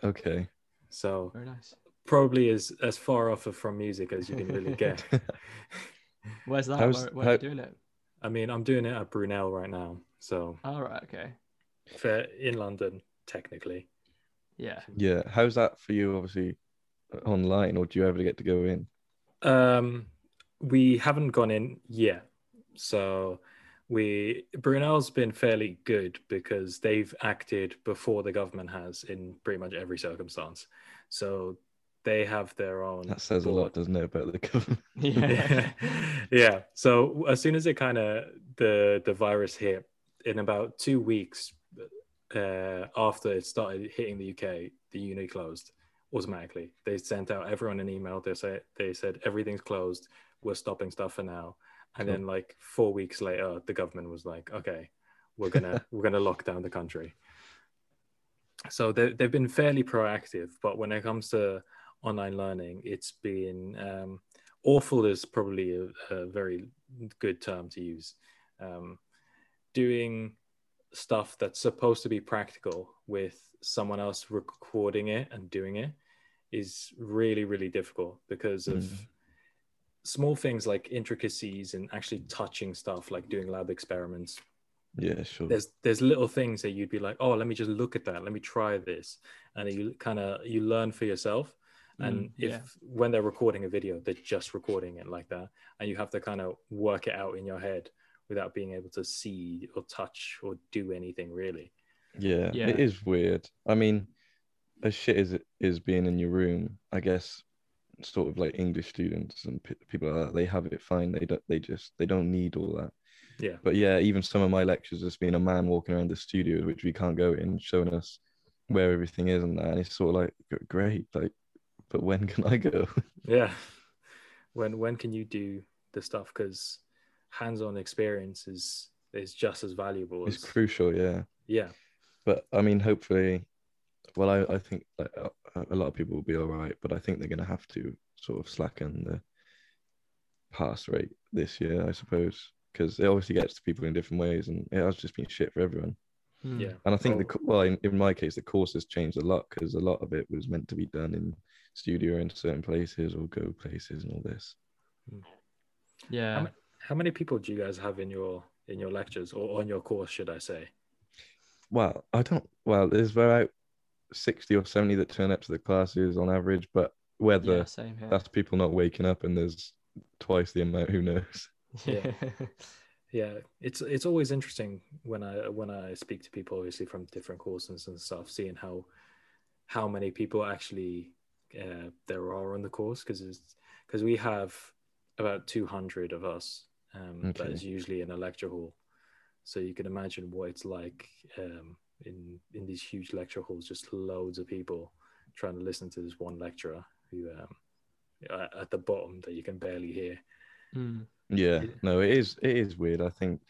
Okay. so Very nice. Probably as as far off of from music as you can really get. Where's that? How's- where where how- are you doing it? I mean, I'm doing it at Brunel right now, so All right. Okay. for in London technically. Yeah. yeah. How's that for you? Obviously, uh, online, or do you ever get to go in? Um, we haven't gone in yet, so we Brunel's been fairly good because they've acted before the government has in pretty much every circumstance. So they have their own. That says a lot, doesn't it, about the government? Yeah. yeah. So as soon as it kind of the the virus hit, in about two weeks uh, after it started hitting the UK, the uni closed automatically. They sent out everyone an email. They said they said everything's closed. We're stopping stuff for now. And Cool. then like four weeks later, the government was like, okay, we're gonna we're gonna lock down the country. So they they've been fairly proactive, but when it comes to online learning, it's been um, awful is probably a, a very good term to use. Um, doing stuff that's supposed to be practical with someone else recording it and doing it is really really difficult because of Mm. small things like intricacies and actually touching stuff like doing lab experiments Yeah, sure. there's there's little things that you'd be like oh let me just look at that let me try this and you kind of you learn for yourself and Mm, if yeah. when they're recording a video they're just recording it like that and you have to kind of work it out in your head without being able to see or touch or do anything really Yeah, Yeah. it is weird. I mean, as shit as it is being in your room, I guess sort of like English students and p- people like that, they have it fine. They don't. They just they don't need all that. yeah But yeah, even some of my lectures has been a man walking around the studio, which we can't go in, showing us where everything is and that. And it's sort of like great, like, but when can I go? yeah when when can you do the stuff because hands-on experience is is just as valuable it's as crucial, yeah. yeah But I mean, hopefully, well, I, I think like, a, a lot of people will be all right, but I think they're going to have to sort of slacken the pass rate this year, I suppose, because it obviously gets to people in different ways, and it has just been shit for everyone. Hmm. yeah And I think the Oh. co- well, in, in my case, the course has changed a lot because a lot of it was meant to be done in studio in certain places or go places and all this. Yeah. How, how many people do you guys have in your in your lectures or on your course should i say Well, I don't. Well, there's about sixty or seventy that turn up to the classes on average, but whether yeah. Same here. that's people not waking up and there's twice the amount, who knows? yeah. yeah it's it's always interesting when i when i speak to people obviously from different courses and stuff seeing how how many people actually uh, there are on the course because because we have about 200 of us um, Okay. is usually in a lecture hall so you can imagine what it's like um, in in these huge lecture halls just loads of people trying to listen to this one lecturer who um, at- at the bottom that you can barely hear Hmm. Yeah, Yeah. no, it is. It is weird. I think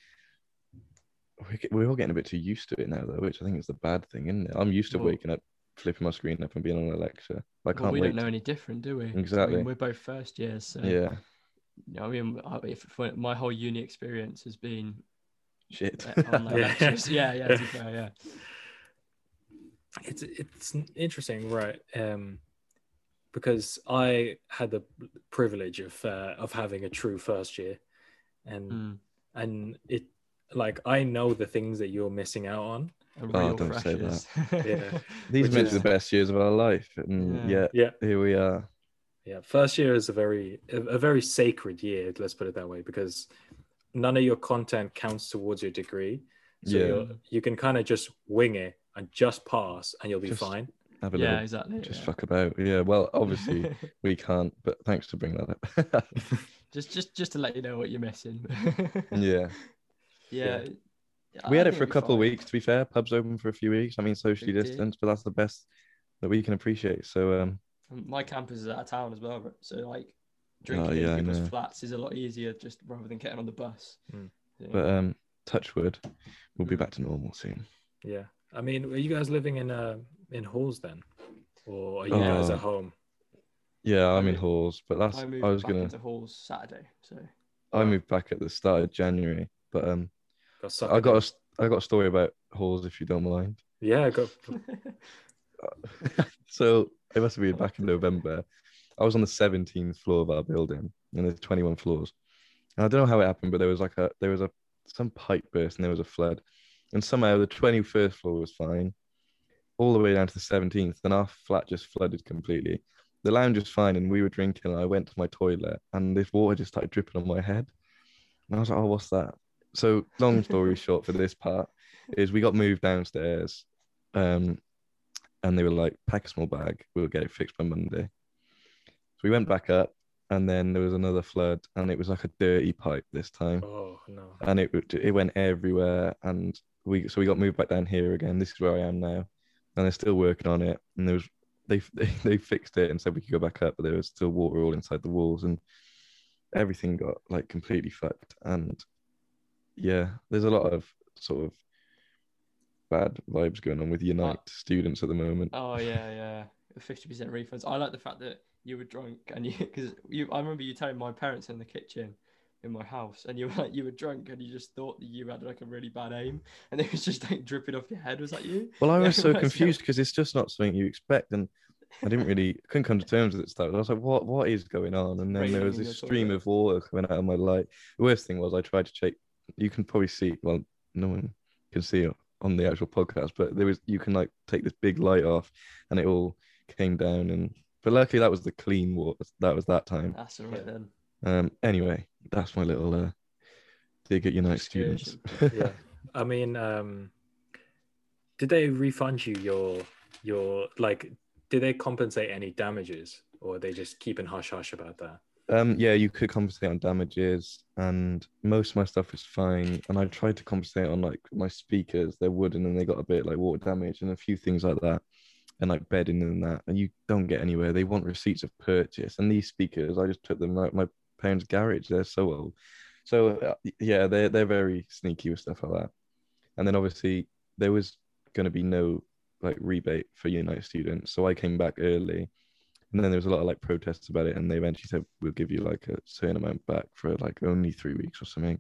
we're, we're all getting a bit too used to it now, though, which I think is the bad thing, isn't it? I'm used to Well- waking up, flipping my screen up, and being on a lecture. I can't we wait. don't know any different, do we? I Exactly. mean, we're both first years, so Yeah, you know, I mean, I- if for my whole uni experience has been shit. uh, online Yeah. Yeah, yeah, to fair, yeah. it's it's interesting right um because i had the privilege of uh, of having a true first year and Mm. and it like i know the things that you're missing out on A Oh, real don't say that. Yeah. These Which are meant is- be the best years of our life, and Yeah. yeah, yeah here we are. yeah first year is a very a, a very sacred year let's put it that way because none of your content counts towards your degree so Yeah. you're, you can kind of just wing it and just pass and you'll be Just- fine have a yeah, little, exactly. just yeah. fuck about. Yeah, well, obviously we can't, but thanks to bring that up. just just just to let you know what you're missing. yeah, yeah. We I had it for a it'll couple of weeks. To be fair, pubs open for a few weeks. I mean, socially They distanced, but that's the best that we can appreciate. So, um, My campus is out of town as well, so like drinking Oh, yeah, I in people's flats is a lot easier just rather than getting on the bus. Mm. Yeah. but um, touch wood, we'll be Mm. back to normal soon. Yeah. I mean, are you guys living in uh in halls then, or are you guys Uh, at home? Yeah, I'm in halls, but that's I I, was back gonna into halls Saturday, so I moved back at the start of January, but um, Got I got a, in? s- I got a story about halls if you don't mind. yeah. I got so it must have been back in November. I was on the 17th floor of our building, and there's 21 floors. And I don't know how it happened, but there was like a there was a some pipe burst and there was a flood, and somehow the 21st floor was fine, all the way down to the 17th, and our flat just flooded completely. The lounge was fine, and we were drinking. And I went to my toilet, and this water just started dripping on my head, and I was like, "Oh, what's that?" So, long story short, for this part, is we got moved downstairs, um, and they were like, "Pack a small bag. We'll get it fixed by Monday." So we went back up, and then there was another flood, and it was like a dirty pipe this time, oh no. and it it went everywhere, and we so we got moved back down here again. This is where I am now, and they're still working on it, and there was they they, they fixed it and said we could go back up, but there was still water all inside the walls, and everything got like completely fucked, and yeah, there's a lot of sort of bad vibes going on with Unite students at the moment. oh yeah, yeah, fifty percent refunds. I like the fact that you were drunk and you because you. I remember you telling my parents in the kitchen in my house, and you were like you were drunk and you just thought that you had like a really bad aim, and it was just like dripping off your head. Was that you? Well, I was so confused because it's just not something you expect, and I didn't really couldn't come to terms with it. Stuff. I was like, "What? What is going on?" And then there was this stream of water coming out of my light. The worst thing was I tried to check. You can probably see. Well, no one can see it on the actual podcast, but there was you can like take this big light off, and it all came down. And but luckily that was the clean water. That was that time. That's all right then. Um. Anyway, that's my little uh, dig at Unite students. Yeah. I mean, um, did they refund you your your like? Did they compensate any damages, or are they just keeping hush hush about that? Um, yeah, you could compensate on damages, and most of my stuff is fine. And I tried to compensate on like my speakers; they're wooden and they got a bit like water damage and a few things like that, and like bedding and that. And you don't get anywhere. They want receipts of purchase, and these speakers, I just took them out my parents' garage. They're so old, so uh, yeah, they're they're very sneaky with stuff like that. And then obviously there was going to be no like rebate for Unite students, so I came back early and then there was a lot of like protests about it, and they eventually said we'll give you like a certain amount back for like only three weeks or something.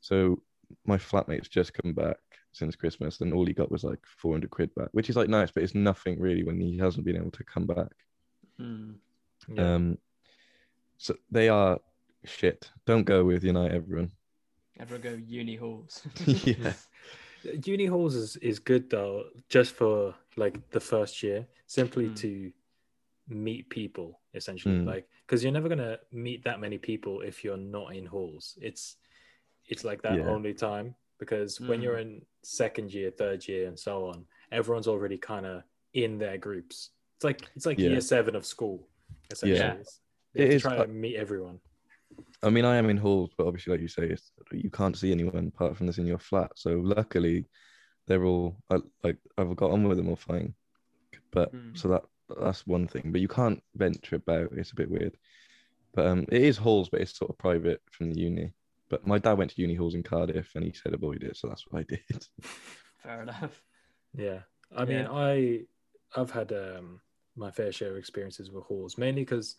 So my flatmate's just come back since Christmas, and all he got was like 400 quid back, which is like nice, but it's nothing really when he hasn't been able to come back. Hmm. Yeah. Um, so they are shit. Don't go with Unite, everyone. Everyone go uni halls. yeah, Uni halls is, is good though, just for like the first year, simply Mm. to meet people essentially. Mm. Like, because you're never gonna meet that many people if you're not in halls. It's it's like that Yeah. only time because when Mm. you're in second year, third year, and so on, everyone's already kind of in their groups. It's like it's like Yeah. year seven of school. Essentially, Yeah. It's- you have It to is, try uh, and meet everyone. I mean, I am in halls, but obviously, like you say, it's, you can't see anyone apart from this in your flat. So luckily, they're all I, like I've got on with them all fine. But Mm. so that that's one thing. But you can't venture about. It's a bit weird. But um, it is halls, but it's sort of private from the uni. But my dad went to uni halls in Cardiff, and he said avoid it, so that's what I did. Fair enough. Yeah, I mean, Yeah. I I've had um, my fair share of experiences with halls, mainly because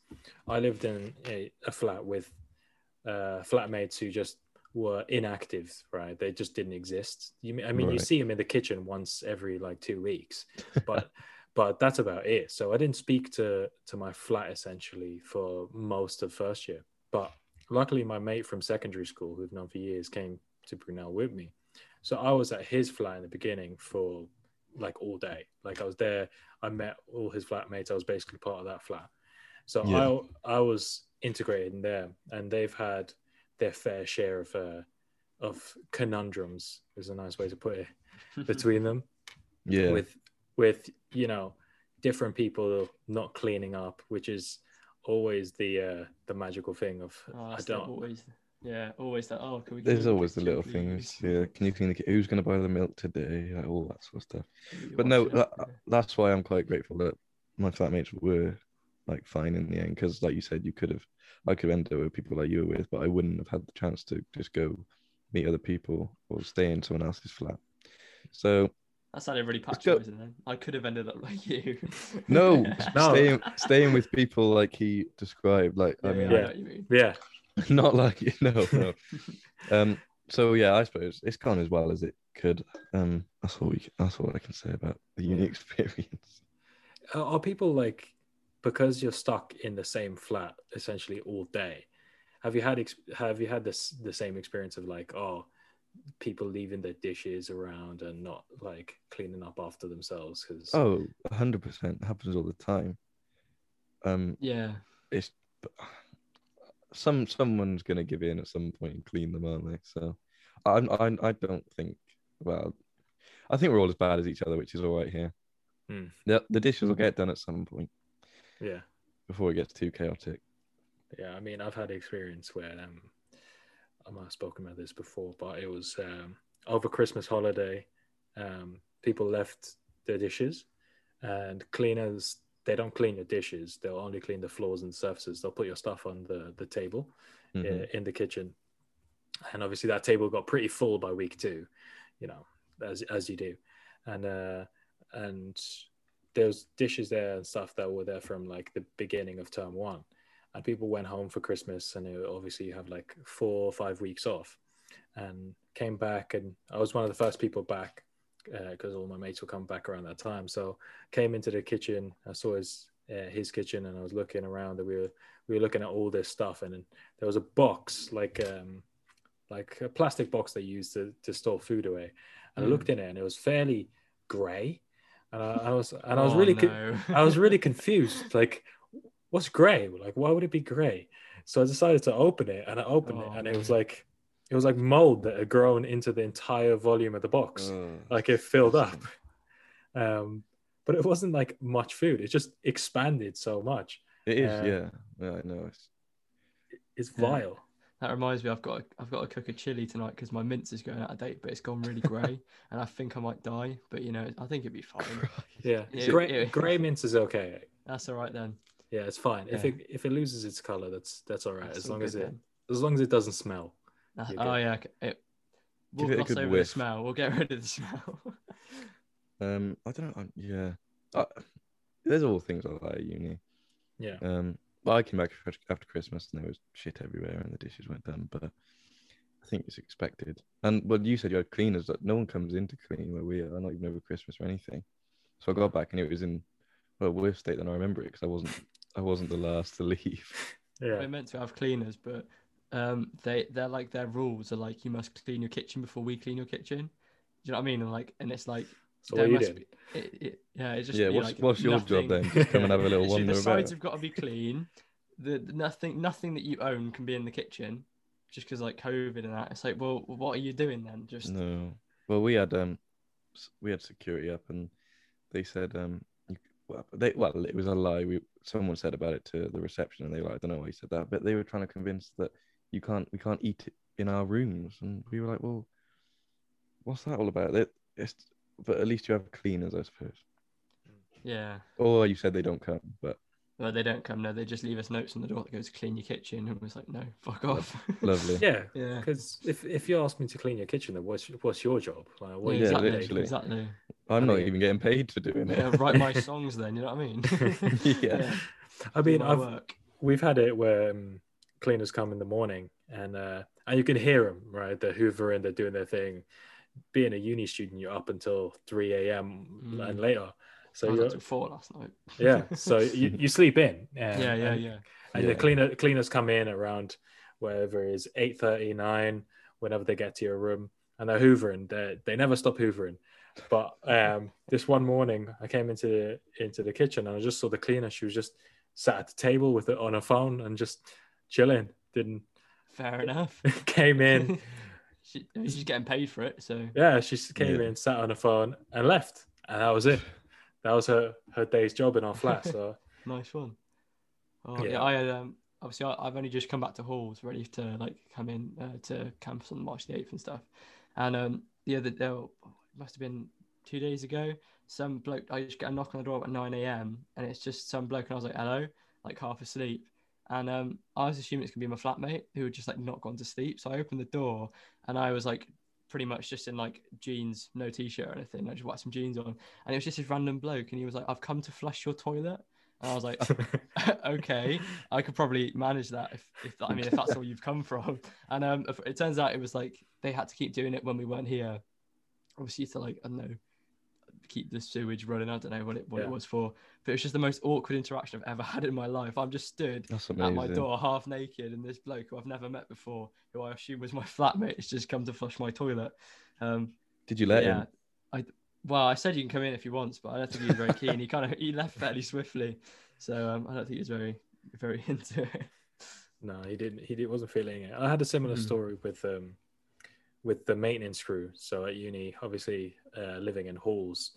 I lived in a, a flat with uh, flatmates who just were inactive. Right, they just didn't exist. You, I mean, you see them in the kitchen once every like two weeks, but but that's about it. So I didn't speak to to my flat essentially for most of first year. But luckily, my mate from secondary school, who I've known for years, came to Brunel with me. So I was at his flat in the beginning for like all day. Like I was there. I met all his flatmates. I was basically part of that flat. So Yeah. I I was integrated in there, and they've had their fair share of uh, of conundrums. Is a nice way to put it between them yeah, with with you know different people not cleaning up, which is always the uh, the magical thing of Oh, I that's don't. always, yeah, always that. Oh, can we? There's always the kitchen, little things. Yeah, can you clean the who's going to buy the milk today? Like, all that sort of stuff. But no, that, that's why I'm quite grateful that my flatmates were like fine in the end. Because, like you said, you could have, I could end up with people like you were with, but I wouldn't have had the chance to just go meet other people or stay in someone else's flat. So That sounded really Let's patronising. Then I could have ended up like you. no, No. staying staying with people like he described. Like I mean, yeah, I Yeah. know what you. Yeah, not like no, no. um. So yeah, I suppose it's gone as well as it could. Um. That's all we. That's all I can say about the uni experience. are are people like because you're stuck in the same flat essentially all day? Have you had ex- have you had this the same experience of like oh people leaving their dishes around and not like cleaning up after themselves because Oh, hundred percent happens all the time. Um. Yeah, it's some someone's gonna give in at some point and clean them, aren't they? So, I I I don't think. Well, I think we're all as bad as each other, which is all right here. Hmm. The the dishes will get done at some point yeah before it gets too chaotic. yeah i mean i've had experience where um i might have spoken about this before but it was um over christmas holiday um people left their dishes and cleaners they don't clean your dishes. They'll only clean the floors and surfaces. They'll put your stuff on the the table uh, in the kitchen. And obviously that table got pretty full by week two you know as as you do. And uh and there's dishes there and stuff that were there from like the beginning of term one and people went home for christmas and it, obviously you have like four or five weeks off and came back and i was one of the first people back because all my mates were coming back around that time so came into the kitchen i saw his uh, his kitchen and i was looking around and we were we were looking at all this stuff and then there was a box like um like a plastic box they used to, to store food away and i Mm. looked in it and it was fairly gray and I, I was and I was Oh, really no. I was really confused. Like, what's gray? Like, why would it be gray? So I decided to open it, and I opened Oh, it, and it was like, it was like mold that had grown into the entire volume of the box. Oh, like it filled up. Um, but it wasn't like much food. It just expanded so much. it is, uh, yeah. Yeah, I know. It's, It's Yeah. vile. That reminds me, I've got I've got to cook a chili tonight because my mince is going out of date, but it's gone really grey, and I think I might die. But you know, I think it'd be fine. Yeah, Yeah, gray, gray mince is okay. That's all right then. Yeah, it's fine. If it if it loses its color, that's that's all right. That's as long good as it then. as long as it doesn't smell. That's- You're oh yeah, okay, it, we'll Give it a good over the whiff. smell. We'll get rid of the smell. um, I don't know. I'm, yeah, I, there's all things I like that at uni. Yeah. Um, well, I came back after- after Christmas and there was shit everywhere and the dishes weren't done, but I think it's expected. And well, you said you had cleaners. That no one comes in to clean where we are, not even over Christmas or anything. So I got back and it was in well, a worse state than I remember it because I wasn't I wasn't the last to leave. Yeah. We're meant to have cleaners, but um, they they're like their rules are like you must clean your kitchen before we clean your kitchen. Do you know what I mean? And like, and it's like So what are you doing? be- It, it, yeah, it's just yeah, what's like what's your job then? Just come and have a little Literally, wander the sides about. have got to be clean. The, the nothing nothing that you own can be in the kitchen, just because like COVID and that. It's like, well, what are you doing then? Just No. Well, we had um, we had security up, and they said um, you, well, they well, it was a lie. We someone said about it to the reception, and they were like, I don't know why you said that, but they were trying to convince that you can't, we can't eat it in our rooms, and we were like, well, what's that all about? It, it's, but at least you have cleaners, I suppose. yeah. Or you said they don't come, but Well, they don't come. No, they just leave us notes on the door that goes clean your kitchen, and was like, no, fuck off. lovely. Yeah, yeah. because if, if you ask me to clean your kitchen, then what's what's your job? Like, what Yeah, exactly. literally. Exactly. I'm I not mean- even getting paid for doing it. Yeah, write my songs then. You know what I mean? Yeah. I mean, I've work. we've had it where um, cleaners come in the morning and uh, and you can hear them right. They're hoovering, they're doing their thing. Being a uni student, you're up until three a.m. Mm. and later. So I was you're up till four last night. yeah. So you, you sleep in. And, yeah, yeah, and, yeah. And Yeah. the cleaner cleaners come in around wherever it is eight thirty nine. Whenever they get to your room, and they're hoovering. They they never stop hoovering. But um, this one morning, I came into the, into the kitchen and I just saw the cleaner. She was just sat at the table with it on her phone and just chilling. Didn't Fair enough. came in. she, she's getting paid for it, so Yeah, she came Yeah. in, sat on her phone, and left, and that was it. That was her her day's job in our flat. So nice one. Oh Yeah. yeah, I had um obviously I, I've only just come back to halls, ready to like come in uh, to campus on March the eighth and stuff. And um the other day, oh, it must have been two days ago. Some bloke, I just get a knock on the door at nine a.m. and it's just some bloke, and I was like, "Hello," like half asleep. And um, I was assuming it's gonna be my flatmate who had just like not gone to sleep. So I opened the door and I was like pretty much just in like jeans, no t-shirt or anything. I just whacked some jeans on, and it was just this random bloke, and he was like, "I've come to flush your toilet." And I was like, okay, I could probably manage that if, if I mean if that's all you've come from. And um, it turns out it was like they had to keep doing it when we weren't here, obviously to like I don't know, keep the sewage running. I don't know what it what it was for, but it was just the most awkward interaction I've ever had in my life. I'm just stood at my door half naked, and this bloke who I've never met before, who I assume was my flatmate, has just come to flush my toilet. Um, Did you let yeah, him? I well, I said you can come in if you want, but I don't think he was very keen. He kind of he left fairly swiftly, so um, I don't think he was very very into it. No, he didn't. He wasn't feeling it. I had a similar Hmm. story with um, with the maintenance crew. So at uni, obviously, uh, living in halls,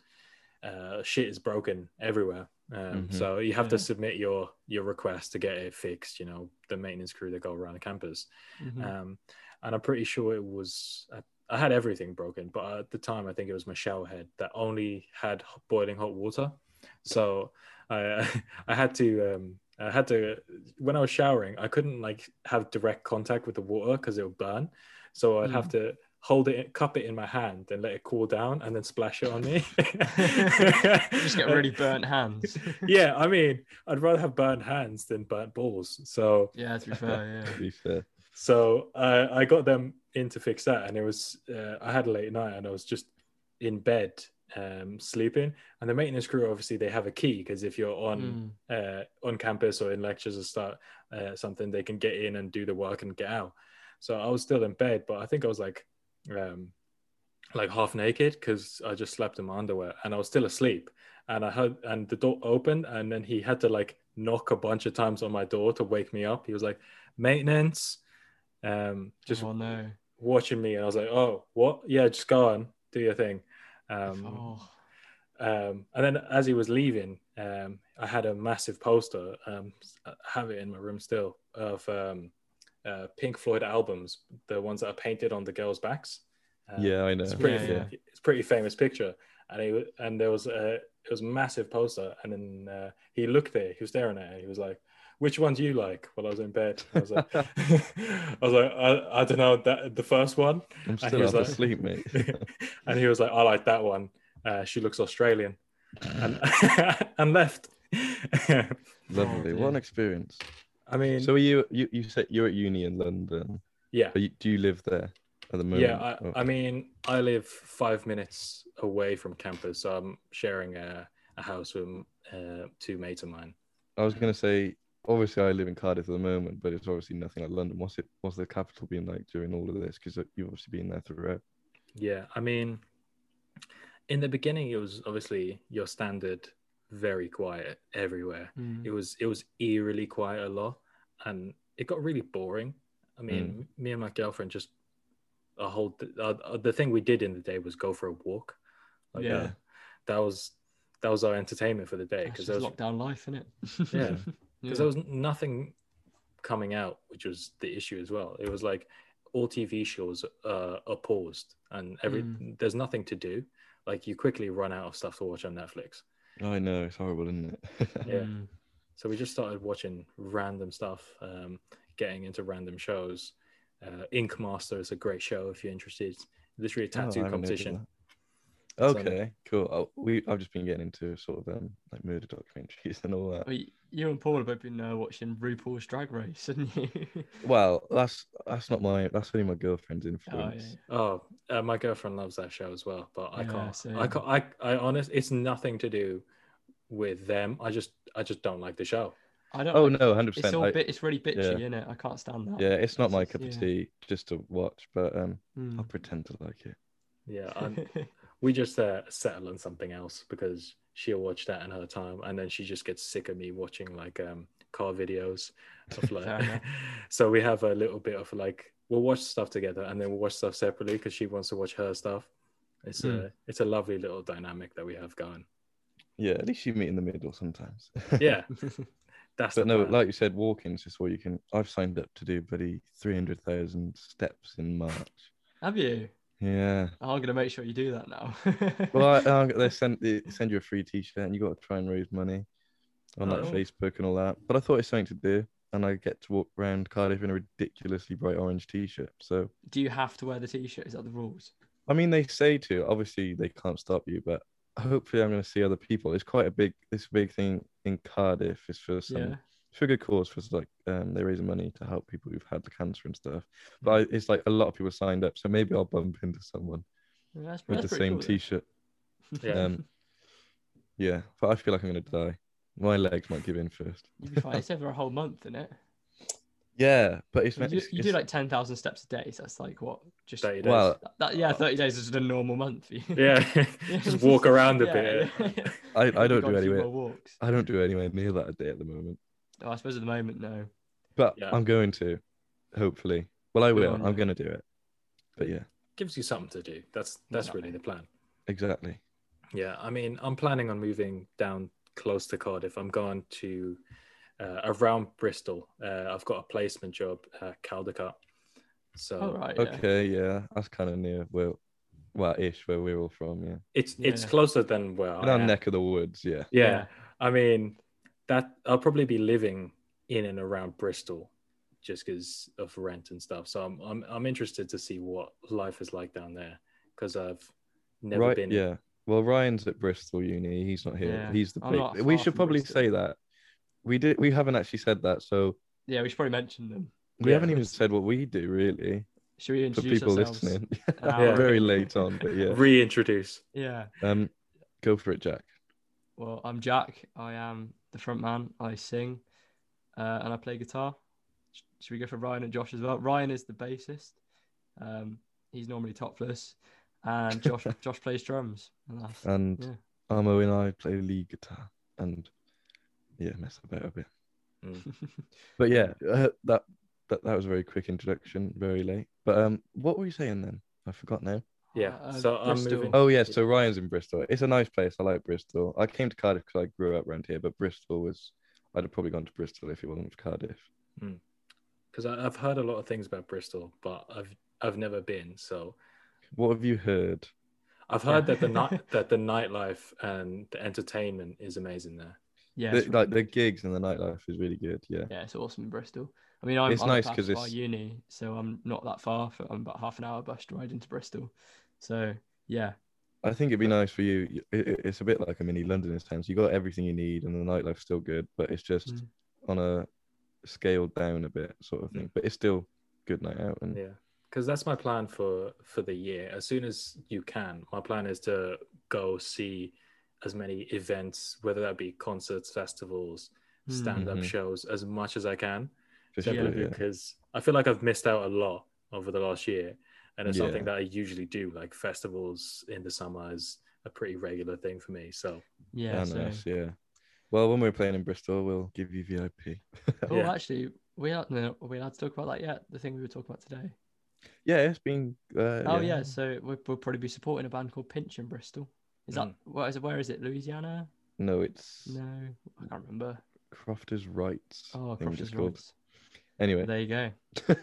uh, shit is broken everywhere. Um, Mhm. So you have to submit your your request to get it fixed. You know, the maintenance crew that go around the campus. Mhm. Um, and I'm pretty sure it was. I, I had everything broken, but at the time, I think it was my shower head that only had boiling hot water. So I I had to um, I had to when I was showering, I couldn't like have direct contact with the water because it would burn. So I'd have to hold it, cup it in my hand, and let it cool down, and then splash it on me. just get really burnt hands. yeah, I mean, I'd rather have burnt hands than burnt balls. So yeah, to be fair, yeah, To be fair. so uh, I got them in to fix that, and it was uh, I had a late night, and I was just in bed um, sleeping. And the maintenance crew obviously they have a key because if you're on Mm. uh, on campus or in lectures or start uh, something, they can get in and do the work and get out. So I was still in bed, but I think I was like um, like half naked because I just slept in my underwear, and I was still asleep. And I heard and the door opened, and then he had to like knock a bunch of times on my door to wake me up. He was like maintenance. Um, just oh no. watching me and I was like, oh, what? Yeah, just go on, do your thing. Um, oh. um, and then as he was leaving, um, I had a massive poster, um, I have it in my room still, of um, uh, Pink Floyd albums, the ones that are painted on the girls' backs. Um, Yeah, I know. It's pretty, Yeah, fa- it's a pretty famous picture. And he, and there was a, it was a massive poster. And then uh, he looked there, he was staring at it. He was like, which one do you like? While I was in bed, I was like, I was like, I, I don't know that the first one. I'm And he still was half like- asleep, mate. and he was like, I like that one. Uh, she looks Australian, and and left. Lovely. Oh, what an experience. I mean, So are you you you said you're at uni in London. yeah, you, do you live there at the moment? yeah. I, Oh, I mean, I live five minutes away from campus, so I'm sharing a, a house with uh, two mates of mine. I was gonna say obviously I live in Cardiff at the moment, but it's obviously nothing like London. What's it what's the capital been like during all of this? Because you've obviously been there throughout. Yeah, I mean, in the beginning, it was obviously your standard, very quiet everywhere. Mm. it was it was eerily quiet a lot and it got really boring i mean me and my girlfriend just a whole uh, uh, the thing we did in the day was go for a walk like Yeah. uh, that was that was our entertainment for the day because there was lockdown life, isn't it? Yeah. because there was nothing coming out which was the issue as well it was like all tv shows uh, are paused and every Mm. there's nothing to do like you quickly run out of stuff to watch on netflix I know it's horrible, isn't it? Yeah. Mm. So we just started watching random stuff, um, getting into random shows. Uh, Ink Master is a great show if you're interested. Literally a Oh, tattoo haven't heard competition. That. So- Okay, cool. Oh, we I've just been getting into sort of um like murder documentaries and all that. Well, y- you and Paul have both been uh, watching RuPaul's Drag Race, haven't you? Well, that's that's not my that's only my girlfriend's oh, influence. yeah. Oh, uh, my girlfriend loves that show as well, but I Yeah, can't. same. I can't. I, I honest. It's nothing to do with them. I just, I just don't like the show. I don't. Oh like- no, hundred It's all percent. bit. It's really bitchy, yeah. isn't it? I can't stand that. Yeah, it's not my It's- cup of tea just to watch, but um, Mm. I'll pretend to like it. Yeah, I'm, we just uh, settle on something else because she'll watch that in her time, and then she just gets sick of me watching like um car videos of like. so we have a little bit of like we'll watch stuff together, and then we'll watch stuff separately because she wants to watch her stuff. It's Hmm. a it's a lovely little dynamic that we have going. Yeah, at least you meet in the middle sometimes. Yeah, that's but no, plan. like you said, walking's just what you can. I've signed up to do buddy three hundred thousand steps in March. Have you? Yeah. I'm gonna make sure you do that now. Well, I, they send they send you a free T-shirt, and you got to try and raise money on Oh. Facebook and all that. But I thought it's something to do, and I get to walk around Cardiff in a ridiculously bright orange T-shirt. So do you have to wear the t-shirt? Is that the rules? I mean, they say to. Obviously, they can't stop you, but hopefully, I'm going to see other people. It's quite a big. This big thing in Cardiff is for some Yeah. It's for a good cause for like um they're raising money to help people who've had the cancer and stuff. But I, it's like a lot of people signed up, so maybe I'll bump into someone Yeah, That's, with that's the same cool. T-shirt. Yeah. Um, yeah, but I feel like I'm gonna die. My legs might give in first. You'll be fine. It's over a whole month, isn't it? Yeah, but it's You, do, it's- you do like ten thousand steps a day. So that's like what? Just 30 days. well, that, yeah, thirty days is a normal month for you. yeah, just walk around a Yeah, bit. yeah. I, I don't do a anywhere. walks. I don't do anywhere near that a day at the moment. Oh, I suppose at the moment, no. But Yeah. I'm going to, hopefully. Well, I will. I'm gonna do it. But yeah, Gives you something to do. That's that's Yeah. really the plan. exactly. Yeah, I mean, I'm planning on moving down close to Cardiff. I'm going to uh, around Bristol. Uh, I've got a placement job at Caldecott. So All right. Yeah. Okay, yeah, that's kind of near where, well, ish where we're all from. Yeah, it's it's closer than where in I our am. neck of the woods. Yeah. Yeah. Yeah. I mean, that I'll probably be living in and around Bristol just because of rent and stuff. So I'm I'm I'm interested to see what life is like down there because I've never right. been. Yeah. Well, Ryan's at Bristol Uni. He's not here. Yeah, He's the. Big- we should probably Bristol. say that. We did. We haven't actually said that, so Yeah, we should probably mention them. we Yeah. haven't even said what we do really Should we for introduce people ourselves? listening. hour Very late on, but yeah. Reintroduce. Yeah. Um, go for it, Jack. Well, I'm Jack. I am the front man. I sing, uh, and I play guitar. Sh- Should we go for Ryan and Josh as well? Ryan is the bassist. Um, he's normally topless, and Josh Josh plays drums. And And Yeah. Armo and I play lead guitar and yeah, mess about a bit. Mm. But yeah, uh, that that that was a very quick introduction, very late. But um, what were you saying then? I forgot now. Yeah. Uh, so I'm Bristol. moving. Oh yeah, so Ryan's in Bristol. It's a nice place. I like Bristol. I came to Cardiff because I grew up around here, but Bristol was. I'd have probably gone to Bristol if it wasn't for Cardiff. because I've heard a lot of things about Bristol, but I've I've never been. So What have you heard? I've heard Yeah. that the night that the nightlife and the entertainment is amazing there. yeah, The- it's, like the gigs and the nightlife is really good. Yeah. yeah, it's awesome in Bristol. I mean, I'm, It's I'm nice nice 'cause because it's- uni, so I'm not that far. For, I'm about half an hour bus ride into Bristol. So yeah, I think it'd be nice for you. it- it- It's a bit like a mini London in a sense. You got everything you need, and the nightlife's still good, but it's just Mm. on a scaled down a bit, sort of thing. But it's still good night out. And Yeah, because that's my plan for for the year. As soon as you can, my plan is to go see as many events, whether that be concerts, festivals, Mm. stand-up Mhm. shows, as much as I can. For Yeah. sure, yeah. because I feel like I've missed out a lot over the last year, and it's Yeah. something that I usually do. Like festivals in the summer is a pretty regular thing for me. So yeah. Ah, so nice, yeah. Well, when we're playing in Bristol, we'll give you VIP. Oh, Yeah. actually, we are no, are we allowed to talk about that yet? The thing we were talking about today. yeah, it's been. Uh, Oh yeah, so we'll, we'll probably be supporting a band called Pinch in Bristol. Is that Mm. what is it? Where is it? Louisiana? No, it's No, I can't remember. Crofters' Rights. Oh, Crofters. Rights. Anyway, There you go.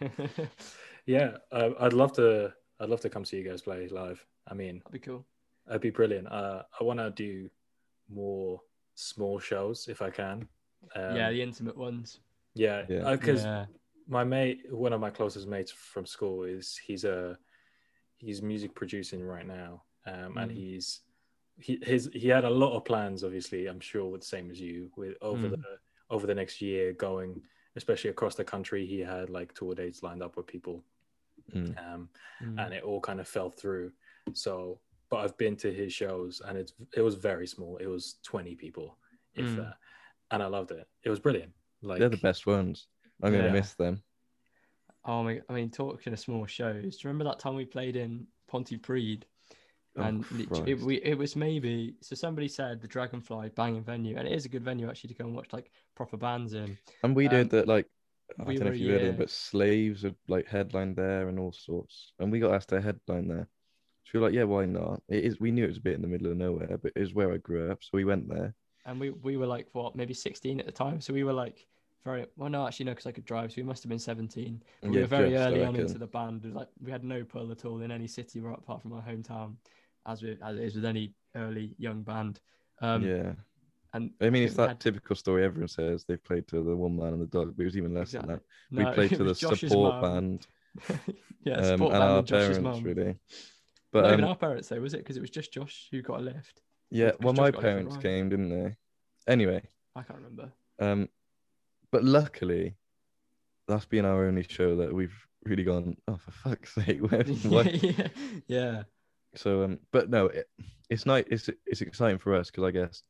yeah, uh, I'd love to. I'd love to come see you guys play live. I mean, That'd be cool. That'd be brilliant. Uh, I want to do more small shows if I can. Um, yeah, the intimate ones. yeah, Yeah. Because yeah. my mate, one of my closest mates from school, is he's a he's music producing right now, um, and Mm. he's he his he had a lot of plans. Obviously, I'm sure with the same as you with over Mm. the over the next year going, especially across the country. He had like tour dates lined up with people, Mm. um, Mm. and it all kind of fell through. So, but I've been to his shows, and it's it was very small. It was twenty people, if Mm. that, and I loved it. It was brilliant. Like they're the best ones. I'm gonna Yeah. miss them. Oh my! I mean, talking of small shows. Do you remember that time we played in Pontypridd? Oh, and lit- it, we, it was maybe so somebody said the Dragonfly banging venue, and it is a good venue actually to go and watch like proper bands in. And we Um, did that like I we don't know if you heard them, but slaves are like headline there and all sorts. And we got asked to headline there. So we were like, yeah, why not? It is. We knew it was a bit in the middle of nowhere, but it was where I grew up, so we went there. And we we were like what, maybe 16 at the time. So we were like very well. No, actually no, because I could drive. So we must have been 17. But we were very just, early on into the band. It was Like we had no pull at all in any city right apart from our hometown, as we as it is with any early young band. Um, yeah, And I mean, it's that had- typical story everyone says they've played to the one man and the dog, but it was even less Exactly. than that. no, we played to the Josh's support mum. band yeah, um, support and band our and Josh's parents, mum. really. But Not even um, our parents though, was it? Because it was just Josh who got a lift. yeah, well, Josh my got a different parents came, didn't they? Anyway, I can't remember. um, but luckily, that's been our only show that we've really gone. Oh, for fuck's sake! Where, yeah, yeah. So, um, but no, it, it's nice. It's it's exciting for us because I guess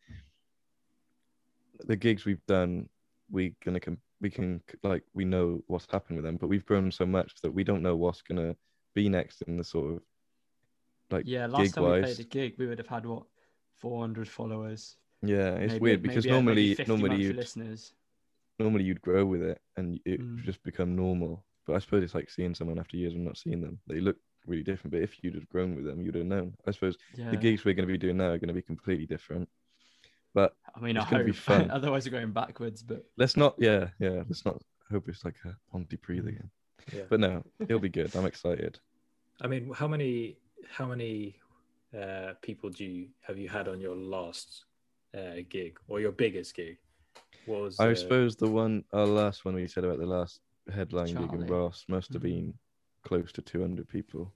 the gigs we've done, we gonna com- we can like we know what's happened with them, but we've grown so much that we don't know what's gonna be next in the sort of like Yeah, last time we played a gig, we would have had what, 400 followers. yeah. It's maybe- weird because normally normally you'd listeners. normally you'd grow with it and it Mm. just become normal. But I suppose it's like seeing someone after years of not seeing them. They look really different. But if you'd have grown with them, you'd have known. I suppose Yeah. the gigs we're going to be doing now are going to be completely different. But I mean, I it's gonna hope. be fun. Otherwise, we're going backwards. But let's not yeah yeah let's not hope it's like a Pontypridd Mm. again Yeah. but no it'll be good i'm excited I mean, how many how many uh, people do you have you had on your last uh, gig or your biggest gig? What was i uh, suppose the one our last one we said about the last headline gig in Charlie. ross must have Mhm. been close to 200 people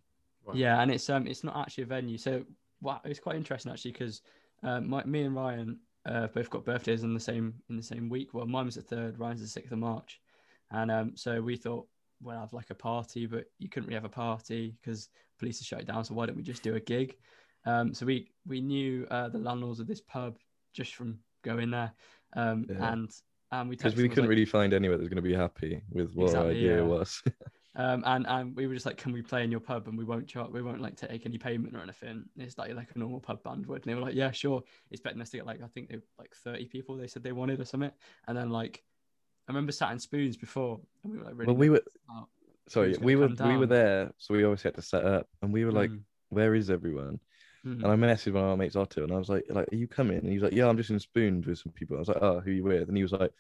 wow. yeah, and it's um, it's not actually a venue. So wow, it's quite interesting actually because um, my, me and Ryan uh, both got birthdays in the same in the same week. Well, mine was the third, Ryan's the sixth of March, and um, so we thought we'll have like a party, but you couldn't really have a party because police had shut it down. So why don't we just do a gig? Um, so we we knew uh, the landlords of this pub just from going there, um, Yeah. and and we because we couldn't like- really find anywhere that was going to be happy with what our idea yeah. was Um, and and we were just like, can we play in your pub? And we won't charge, we won't like take any payment or anything. It's like like a normal pub band would. And they were like, yeah, sure. Expecting us to get like I think they like thirty people. They said they wanted or something. And then like, I remember sat in spoons before, and we were like, really well we were sorry we were we were there so we always had to set up and we were like Mm, where is everyone mm. and i messaged one of our mates otto and i was like like are you coming and he was like yeah i'm just in spoons with some people i was like oh who you with and he was like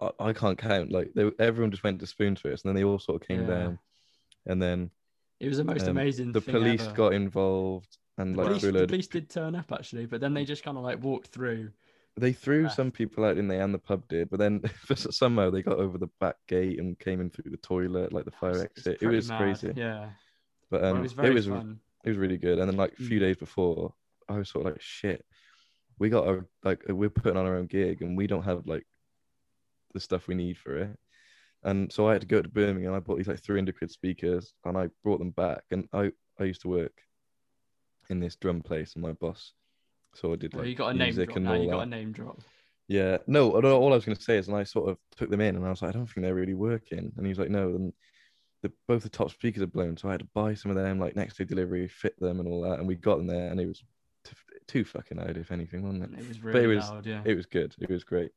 i, I can't count like they, everyone just went to spoons first and then they all sort of came Yeah. down and then it was the most um, amazing. the police ever. got involved and The like police, the police did turn up actually, but then they just kind of like walked through. they threw some people out in the and the pub did but then somehow they got over the back gate and came in through the toilet like the fire it's exit it was mad, crazy Yeah, but it um was very it was fun. it was really good and then like a few Mm. days before i was sort of like shit we got our like we're putting on our own gig and we don't have like the stuff we need for it and so i had to go to birmingham i bought these like 300 quid speakers and i brought them back and i i used to work in this drum place and my boss sort of did Oh, you got a name drop now. Ah, you got that. a name drop. Yeah, no, all I was going to say is, and I sort of took them in, and I was like, I don't think they're really working. And he was like, No, and the both the top speakers are blown, so I had to buy some of them, like next day delivery, fit them, and all that. And we got them there, and it was t- too fucking loud, if anything, wasn't it? It was really it was- loud. Yeah. It was good. It was great.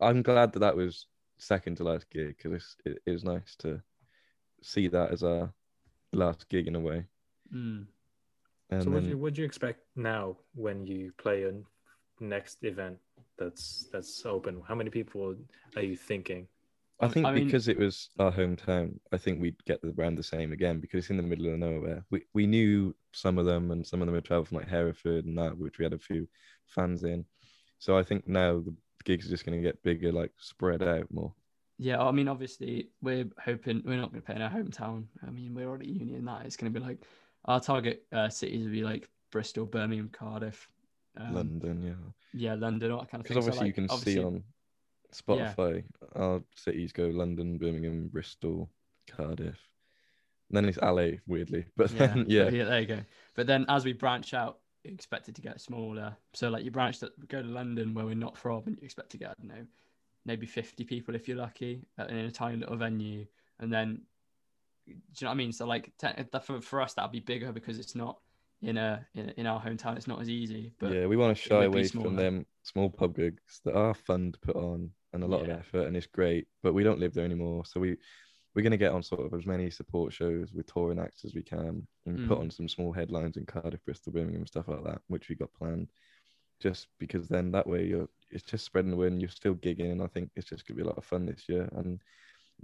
I'm glad that that was second to last gig because it, it was nice to see that as our last gig in a way. Mm. And so what do you what do you expect now when you play a next event that's that's open? How many people are you thinking? I I- think I mean- because it was our hometown, I think we'd get the brand the same again because it's in the middle of nowhere. We we knew some of them, and some of them had traveled from like Hereford and that, which we had a few fans in. So I think now the gigs are just going to get bigger, like spread out more. Yeah, I mean, obviously, we're hoping we're not going to play in our hometown. I mean, we're already union that. It's going to be like our target uh, cities would be like Bristol, Birmingham, Cardiff, um, London, yeah, yeah, London, all that kind of thing. because So, obviously you can obviously- see on Spotify our cities go London, Birmingham, Bristol, Cardiff. And then it's LA, weirdly, but yeah, then yeah, yeah, there you go. But then as we branch out, expect it to get smaller. So like you branch that go to London where we're not from, and you expect to get I don't know, maybe fifty people if you're lucky, uh, in a tiny little venue, and then do you know what I mean? So like for for us that'd be bigger because it's not in a in, in our hometown. It's not as easy. But yeah, we want to shy away from them small pub gigs that are fun to put on and a lot Yeah. of effort and it's great, but we don't live there anymore. So we we're going to get on sort of as many support shows with touring acts as we can and put Mm. on some small headlines in Cardiff, Bristol, Birmingham, stuff like that, which we got planned. Just because then that way you're it's just spreading the word and you're still gigging and I think it's just gonna be a lot of fun this year. And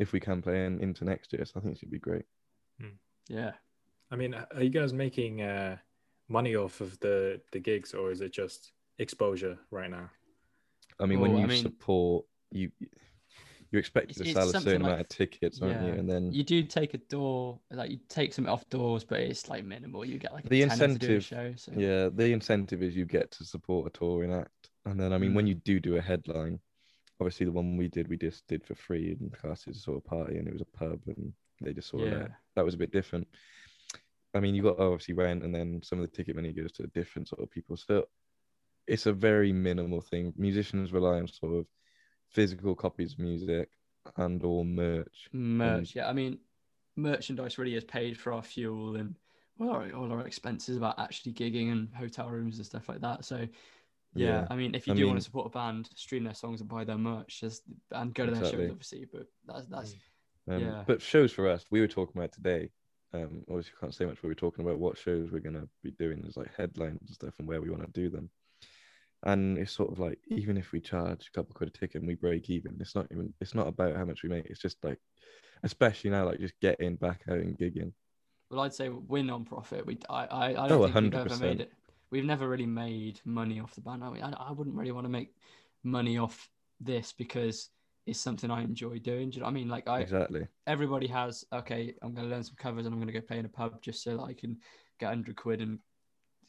if we can play in, into next year, so I think it should be great. Yeah. I mean, are you guys making uh, money off of the the gigs, or is it just exposure right now? I mean, when Well, I you mean- support you you're expected to it's sell a certain like- amount of tickets, aren't you? And then You do take a door, like you take something off doors, but it's like minimal. You get like a The to do a incentive- show. So. Yeah, the incentive is you get to support a touring act, and then I mean, when Mm. you do do a headline, obviously the one we did, we just did for free in classes a sort of party, and it was a pub, and they just sort of Yeah. that was a bit different. I mean, you got obviously rent, and then some of the ticket money goes to different sort of people. So it's a very minimal thing. Musicians rely on sort of physical copies of music and or merch. merch. Yeah, I mean, merchandise really is paid for our fuel and all our, all our expenses about actually gigging and hotel rooms and stuff like that. So, yeah, Yeah, I mean, if you I do want to support a band, stream their songs and buy their merch, just and go to their Exactly. shows, obviously. But that's that's Um, Yeah. But shows for us, we were talking about today. Um, obviously, can't say much, but we we're talking about what shows we're gonna be doing as like headlines and stuff, and where we want to do them. And it's sort of like mm. even if we charge a couple quid a ticket and we break even, it's not even it's not about how much we make. It's just like, especially now, like just getting back out and gigging. well, I'd say we're non-profit. We I I, I Oh, don't think we've ever made it. We've never really made money off the band. I mean, I, I wouldn't really want to make money off this because it's something I enjoy doing. Do you know what I mean? Like I exactly. everybody has okay i'm going to learn some covers and i'm going to go play in a pub just so that i can get 100 quid and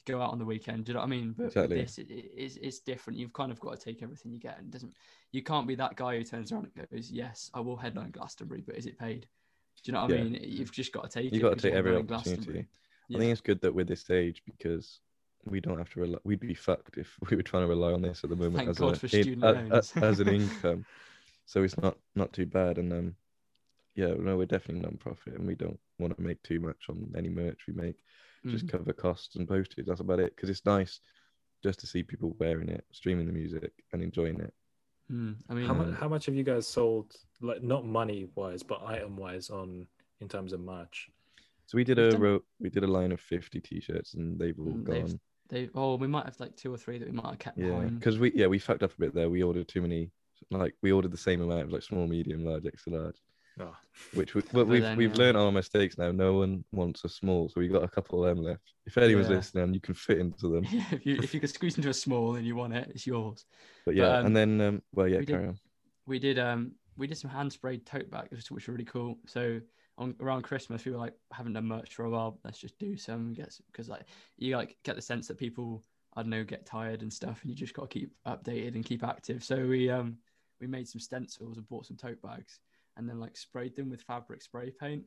go out on the weekend do you know what i mean but Exactly. this it, it, it's, it's different you've kind of got to take everything you get and doesn't you can't be that guy who turns around and goes yes i will headline glastonbury but is it paid do you know what i mean you've just got to take You it got to take every opportunity. Yeah. I think it's good that we're this age because we don't have to rely. We'd be fucked if we were trying to rely on this at the moment Thank as, God a, for in- student a- a- as an income. So it's not not too bad. And um, yeah, no, we're definitely non-profit, and we don't want to make too much on any merch we make. Just Mm. cover costs and postage. That's about it. Because it's nice just to see people wearing it, streaming the music, and enjoying it. Mm. i mean How much? How much have you guys sold? Like not money wise, but item wise, on in terms of merch. So we did a done- we did a line of fifty t-shirts, and they've all Mm, gone. they oh we might have like two or three that we might have kept Yeah, because we yeah we fucked up a bit there. We ordered too many. Like we ordered the same amount of like small, medium, large, extra large. Oh, Which we, but But we've then, we've yeah. learned our mistakes now. No one wants a small, so we got a couple of them left. If anyone's Yeah. listening, you can fit into them. yeah, if you if you could squeeze into a small and you want it it's yours But yeah, um, and then um, well, yeah, we did- carry on. we did um we did some hand sprayed tote bags which, which were really cool so on around christmas we were like haven't done merch for a while let's just do some get because like you like get the sense that people i don't know get tired and stuff and you just got to keep updated and keep active so we um we made some stencils and bought some tote bags and then like sprayed them with fabric spray paint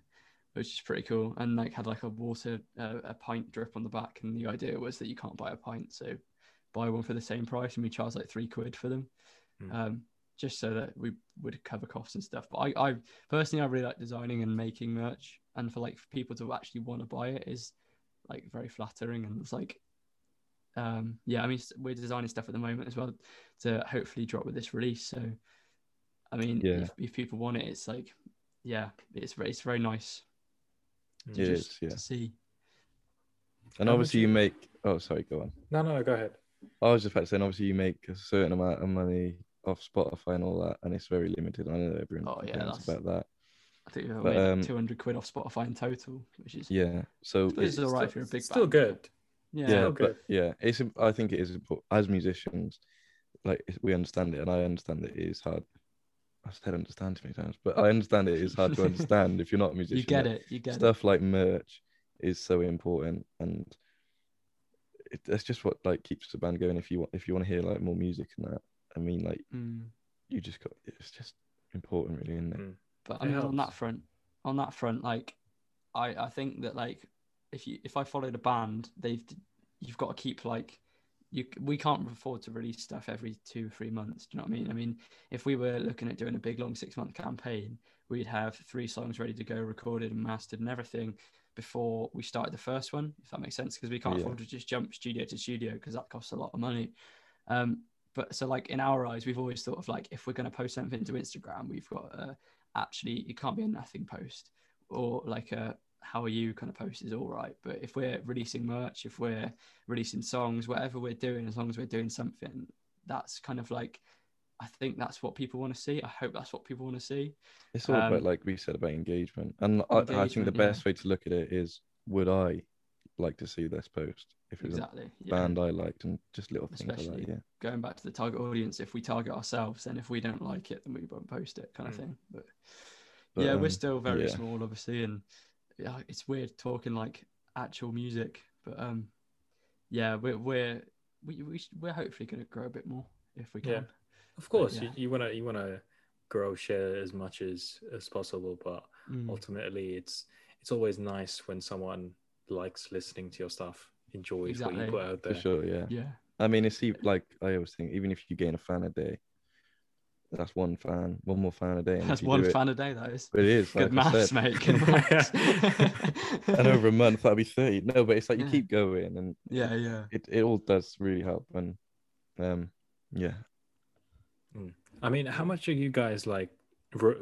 which is pretty cool and like had like a water uh, a pint drip on the back and the idea was that you can't buy a pint so buy one for the same price and we charge like three quid for them Hmm. um just so that we would cover costs and stuff. But I, I personally, I really like designing and making merch, and for like for people to actually want to buy it is like very flattering. And it's like, um, yeah, I mean, we're designing stuff at the moment as well to hopefully drop with this release. So, I mean, Yeah. if, if people want it, it's like, yeah, it's very, it's very nice to It just is, yeah. to see. And How obviously you you- make. Oh, sorry, go on. no, no, go ahead. I was just about to say, obviously you make a certain amount of money off Spotify and all that, and it's very limited. I know everyone Oh, yeah, complains that's- about that. I think we've But, made um, 200 quid off Spotify in total, which is Yeah, so suppose it's it's all right still, if you're a big still band. good. yeah, yeah, Still but yeah, it's. I think it is important as musicians. Like we understand it, and I understand that it is hard. I said understand too many times, but I understand it is hard to understand if you're not a musician. you get it, you get it. Stuff like merch is so important, and it, that's just what like keeps the band going. If you want, if you want to hear like more music and that, I mean, like Mm. you just got. It's just important, really, isn't it? Mm. But I mean, on that front, on that front, like, I I think that like, if you if I followed a band, they've you've got to keep like, you we can't afford to release stuff every two three months. Do you know what I mean? I mean, if we were looking at doing a big long six month campaign, we'd have three songs ready to go, recorded and mastered and everything before we started the first one. If that makes sense, because we can't Yeah. afford to just jump studio to studio because that costs a lot of money. Um, but so like in our eyes, we've always thought of like if we're going to post something to Instagram, we've got to actually it can't be a nothing post or like a how are you kind of post is all right. But if we're releasing merch, if we're releasing songs, whatever we're doing, as long as we're doing something, that's kind of like I think that's what people want to see. I hope that's what people want to see. It's all um, about like we said about engagement, and engagement, I, I, think the best yeah. way to look at it is: would I like to see this post if it's exactly, a yeah. band I liked, and just little things Especially like that. Yeah, going back to the target audience, if we target ourselves, and if we don't like it, then we won't post it, kind mm. of thing. But, but yeah, um, we're still very yeah. small, obviously, and it's weird talking like actual music, but um, yeah, we're we're we, we we're hopefully going to grow a bit more if we can. Yeah, of course, but, yeah. you want to you want to grow share as much as as possible, but mm. ultimately, it's it's always nice when someone likes listening to your stuff, enjoys exactly. what you put out there. For sure, yeah, yeah. I mean, it's like I always think, even if you gain a fan a day, that's one fan, one more fan a day. That's one fan it, a day. That is. It is. Good like maths, mate. Good maths. and over a month, that'd be thirty. No, but it's like you yeah. keep going, and yeah, yeah. It it all does really help, and um, yeah. Hmm. I mean, how much are you guys like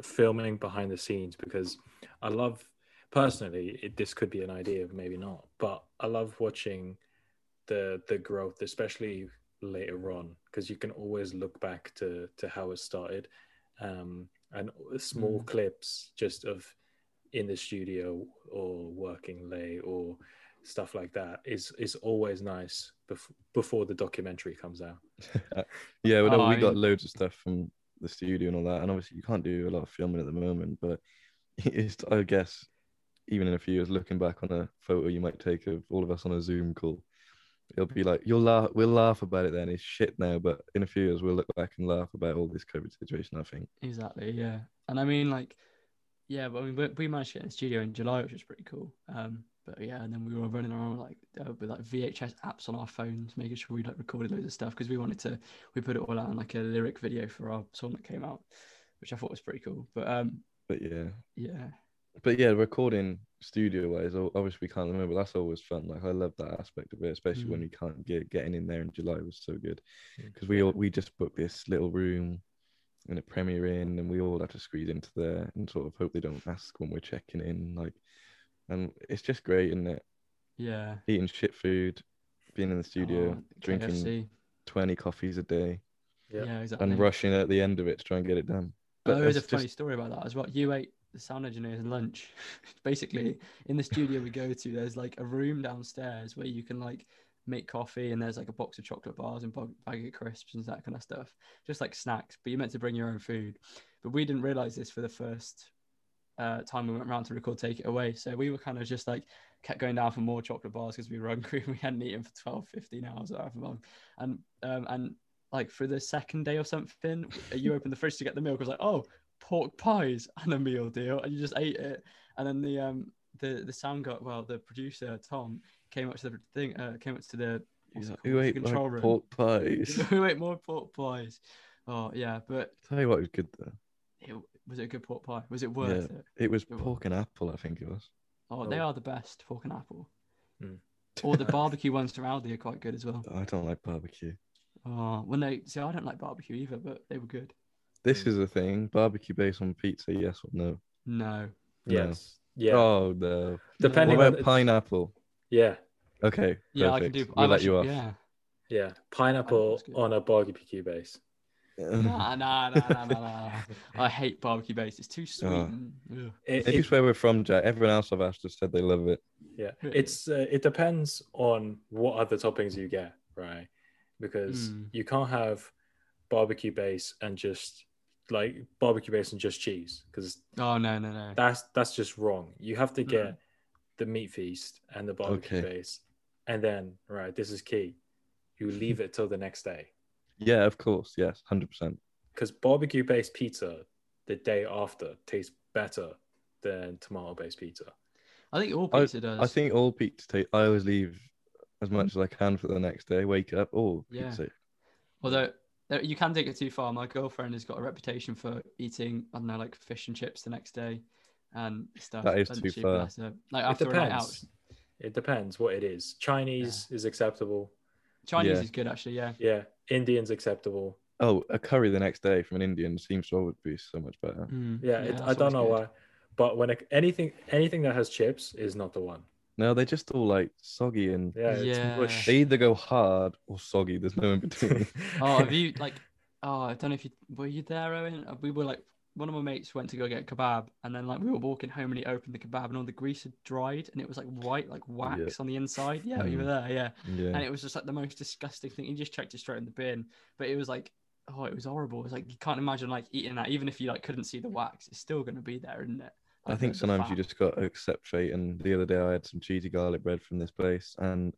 filming behind the scenes? Because I love personally, it, this could be an idea, maybe not, but I love watching the the growth, especially later on because you can always look back to to how it started um, and small mm. clips just of in the studio or working late or stuff like that is is always nice bef- before the documentary comes out yeah well, no, oh, we got loads of stuff from the studio and all that and obviously you can't do a lot of filming at the moment but it's i guess even in a few years looking back on a photo you might take of all of us on a zoom call it'll be like you'll laugh we'll laugh about it then it's shit now but in a few years we'll look back and laugh about all this covid situation i think. Exactly yeah. And i mean like yeah but I mean, we managed to get in the studio in july which was pretty cool. Um but yeah and then we were running around like uh, with like vhs apps on our phones making sure we like recorded loads of stuff because we wanted to we put it all out in like a lyric video for our song that came out which i thought was pretty cool but um but yeah. yeah but yeah, recording studio wise, obviously we can't remember. That's always fun. Like I love that aspect of it, especially mm. when we can't get getting in there in July was so good because we all we just booked this little room and a Premier Inn, and we all had to squeeze into there and sort of hope they don't ask when we're checking in. Like, and it's just great, isn't it? Yeah. Eating shit food, being in the studio, oh, drinking twenty coffees a day. Yeah. yeah, exactly. And rushing at the end of it to try and get it done. But oh, there's a funny just... story about that as well. You ate the sound engineer's lunch. Basically, in the studio we go to, there's like a room downstairs where you can like make coffee, and there's like a box of chocolate bars and bag of crisps and that kind of stuff, just like snacks. But you're meant to bring your own food. But we didn't realize this for the first uh, time we went around to record Take It Away. So we were kind of just like kept going down for more chocolate bars because we were hungry. We hadn't eaten for 12, 15 hours or however long. And um, and like for the second day or something, you open the fridge to get the milk. I was like, oh, pork pies and a meal deal, and you just ate it. And then the um the the sound got well, the producer Tom came up to the thing, uh, came up to the who ate control room. pork pies? who ate more pork pies? Oh yeah, but tell you what was good though. It, was it a good pork pie? Was it worth yeah, it? It was it pork was. and apple, I think it was. Oh, oh, they are the best, pork and apple. Mm. or the barbecue ones from Aldi are quite good as well. I don't like barbecue. Oh, when they see, I don't like barbecue either, but they were good. This is a thing. Barbecue based on pizza, yes or no? No. Yes. Yeah. Oh no. Depending what about on pineapple. Yeah. Okay. Yeah, I can do. We'll let you off. Yeah. Yeah. Pineapple on a barbecue base. nah, nah, nah, nah, nah, nah. I hate barbecue base. It's too sweet. Oh. And, it, it, where we're from, Jack. Everyone else I've asked has said they love it. Yeah, it's uh, it depends on what other toppings you get, right? Because mm. you can't have barbecue base and just like barbecue base and just cheese because oh no no no. That's that's just wrong. You have to get mm. the meat feast and the barbecue okay. base and then right this is key. You leave it till the next day. Yeah of course. Yes 100% because barbecue based pizza the day after tastes better than tomato based pizza. I think all pizza I, does. I think all pizza taste i always leave as much as i can for the next day. Wake up oh yeah. pizza. although you can take it too far. My girlfriend has got a reputation for eating, I don't know, like fish and chips the next day and stuff. That is too far. Like after it depends. out. It depends what it is. Chinese yeah. is acceptable. Chinese yeah. is good actually, yeah. Yeah. Indian's acceptable. Oh, a curry the next day from an Indian seems to always be so much better. Mm, Yeah, it, I don't know good. why, but when it, anything anything that has chips is not the one. No, they're just all like soggy and Yeah, Yeah. they either go hard or soggy. There's no in between. Oh, have you like? Oh, I don't know if you were you there, Owen. Uh, We were like, one of my mates went to go get kebab, and then like we were walking home, and he opened the kebab, and all the grease had dried, and it was like white, like wax on the inside. Yeah, you were there, yeah. yeah. And it was just like the most disgusting thing. He just chucked it straight in the bin, but it was like, oh, it was horrible. It's like you can't imagine like eating that, even if you like couldn't see the wax, it's still gonna be there, isn't it? I Like, think the- the sometimes you just got to accept fate. And the other day I had some cheesy garlic bread from this place, and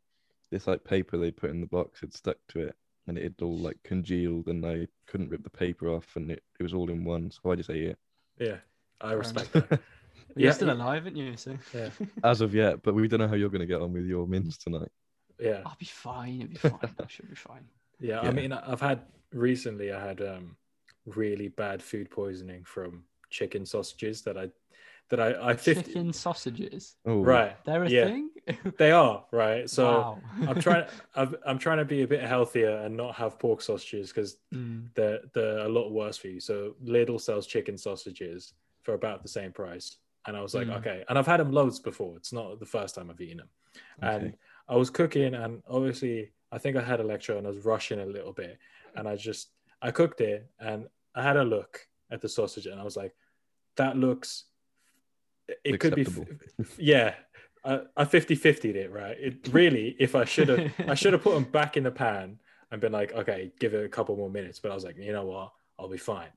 this like paper they put in the box had stuck to it, and it had all like congealed, and I couldn't rip the paper off, and it, it was all in one, so I just ate it. Yeah, I respect that. You're Yeah, still alive, aren't you? So Yeah. As of yet, but we don't know how you're going to get on with your mince tonight. Yeah, I'll be fine. It'll be fine. I should be fine. yeah. Yeah. I mean, I've had recently. I had um really bad food poisoning from chicken sausages that I that I I 50, Chicken sausages. Oh, right. They're a yeah, thing. they are right. So wow. I'm trying. I've, I'm trying to be a bit healthier and not have pork sausages because Mm. they're they're a lot worse for you. So Lidl sells chicken sausages for about the same price, and I was like, Mm. okay. And I've had them loads before. It's not the first time I've eaten them. And I was cooking, and obviously, I think I had a lecture, and I was rushing a little bit, and I just I cooked it, and I had a look at the sausage, and I was like, that looks. It could be, yeah. I, I 50 50 it, right? It really, if I should have, I should have put them back in the pan and been like, okay, give it a couple more minutes. But I was like, you know what? I'll be fine.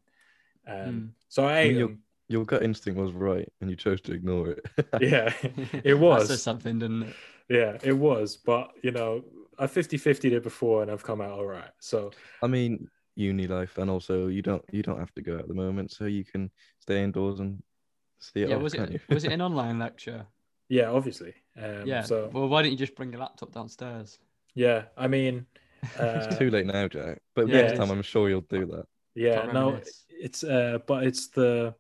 Um, Mm. So I ate you're- them. Your gut instinct was right, and you chose to ignore it. Yeah, it That was. says something, didn't it? Yeah, it was. But, you know, I 50 50 it before and I've come out all right. So, I mean, uni life, and also you don't you don't have to go at the moment, so you can stay indoors and see it Yeah. off, Was it was it an online lecture? yeah, obviously. Um, yeah. So, Well, why don't you just bring your laptop downstairs? yeah, I mean, uh, it's too late now, Jack. But Yeah, next time. I'm sure you'll do that. Yeah, no, reminisce. it's uh, but it's the.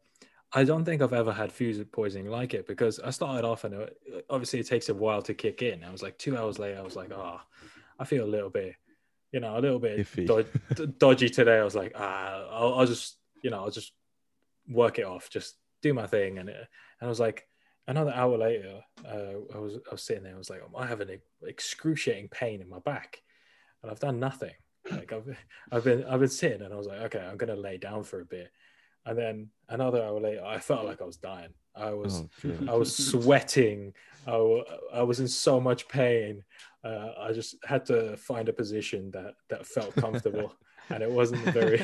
I don't think I've ever had food poisoning like it because I started off and it, obviously it takes a while to kick in. I was like two hours later, I was like, oh, I feel a little bit, you know, a little bit dod- dodgy today. I was like, ah, I'll, I'll just, you know, I'll just work it off, just do my thing, and it, and I was like, another hour later, uh, I was I was sitting there, I was like, I have an excruciating pain in my back, and I've done nothing. Like I've I've been I've been sitting and I was like, okay, I'm gonna lay down for a bit. And then another hour later, I felt like I was dying. I was Oh, I was sweating. I, I was in so much pain. Uh, I just had to find a position that that felt comfortable, and it wasn't very.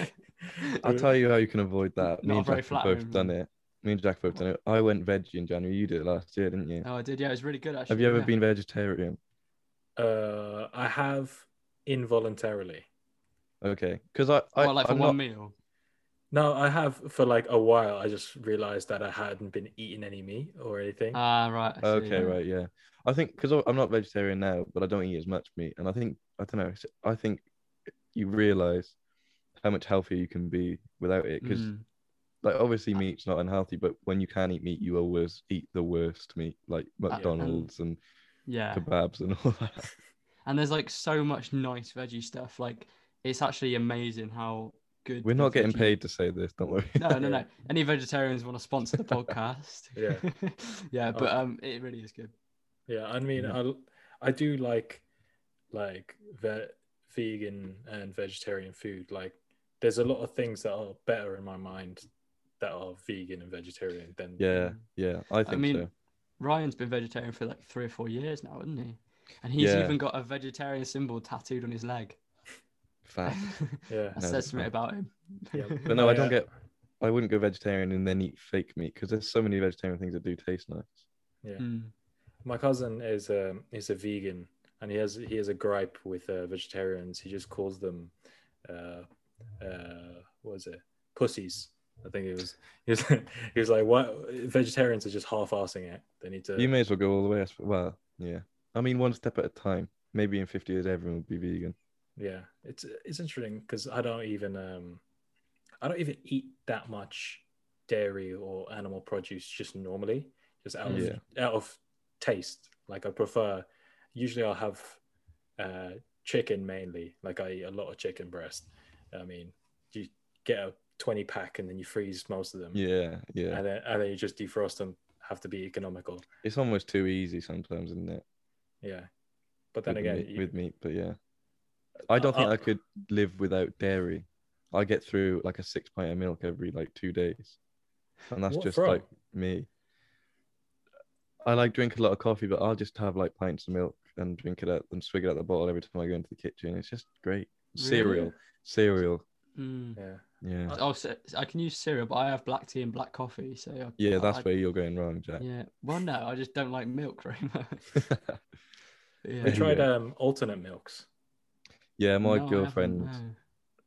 I'll tell you how you can avoid that. Me Not and very Jack have both done it. Me and Jack have both done it. I went veggie in January. You did it last year, didn't you? Oh, I did. Yeah, it was really good actually. have you ever yeah. been vegetarian? Uh, I have involuntarily. Okay, because I, I What, like for I'm one not, meal? No, I have for like a while. I just realized that I hadn't been eating any meat or anything. Ah, right. See, Okay, yeah. right, yeah. I think because I'm not vegetarian now, but I don't eat as much meat, and I think I don't know. I think you realize how much healthier you can be without it. Because Mm. Like obviously meat's not unhealthy, but when you can eat meat, you always eat the worst meat, like McDonald's and Yeah. kebabs and all that. And there's like so much nice veggie stuff. Like it's actually amazing how good. We're not getting veggie- paid to say this, don't worry. No, no, no. Any vegetarians want to sponsor the podcast? Yeah. yeah, but um, it really is good. Yeah, I mean, Yeah. I I do like like ve- vegan and vegetarian food. Like, there's a lot of things that are better in my mind that are vegan and vegetarian then Yeah, yeah, I think I mean, so. Ryan's been vegetarian for like three or four years now, hasn't he? And he's Yeah. even got a vegetarian symbol tattooed on his leg. Fact. Yeah, that No, says something not. about him. Yeah. But no, I don't get. I wouldn't go vegetarian and then eat fake meat because there's so many vegetarian things that do taste nice. yeah. Mm. My cousin is a is a vegan, and he has he has a gripe with uh, vegetarians. He just calls them, uh, uh, what was it, pussies. I think it was. He was, he was like, "What? Vegetarians are just half-assing it. They need to." You may as well go all the way. Well, yeah. I mean, one step at a time. Maybe in 50 years, everyone will be vegan. yeah it's it's interesting because i don't even um i don't even eat that much dairy or animal produce just normally just out of Yeah. out of taste like i prefer usually i'll have uh chicken mainly like i eat a lot of chicken breast i mean you get a 20 pack and then you freeze most of them. Yeah, yeah. And then and then you just defrost them. Have to be economical. It's almost too easy sometimes, isn't it? Yeah. But then with again, meat, you- with meat, but yeah. I don't think uh, I could live without dairy. I get through like a six pint of milk every like two days, and that's just from? like me. I like drink a lot of coffee, but I'll just have like pints of milk and drink it out and swig it out the bottle every time I go into the kitchen. It's just great. Cereal, Really? cereal. Mm. yeah. Yeah, Oh, so I can use cereal, but I have black tea and black coffee. So I- yeah, that's I, where you're going wrong, Jack. Yeah. Well, no, I just don't like milk very much. yeah. We tried um alternate milks. yeah, my No, girlfriend no.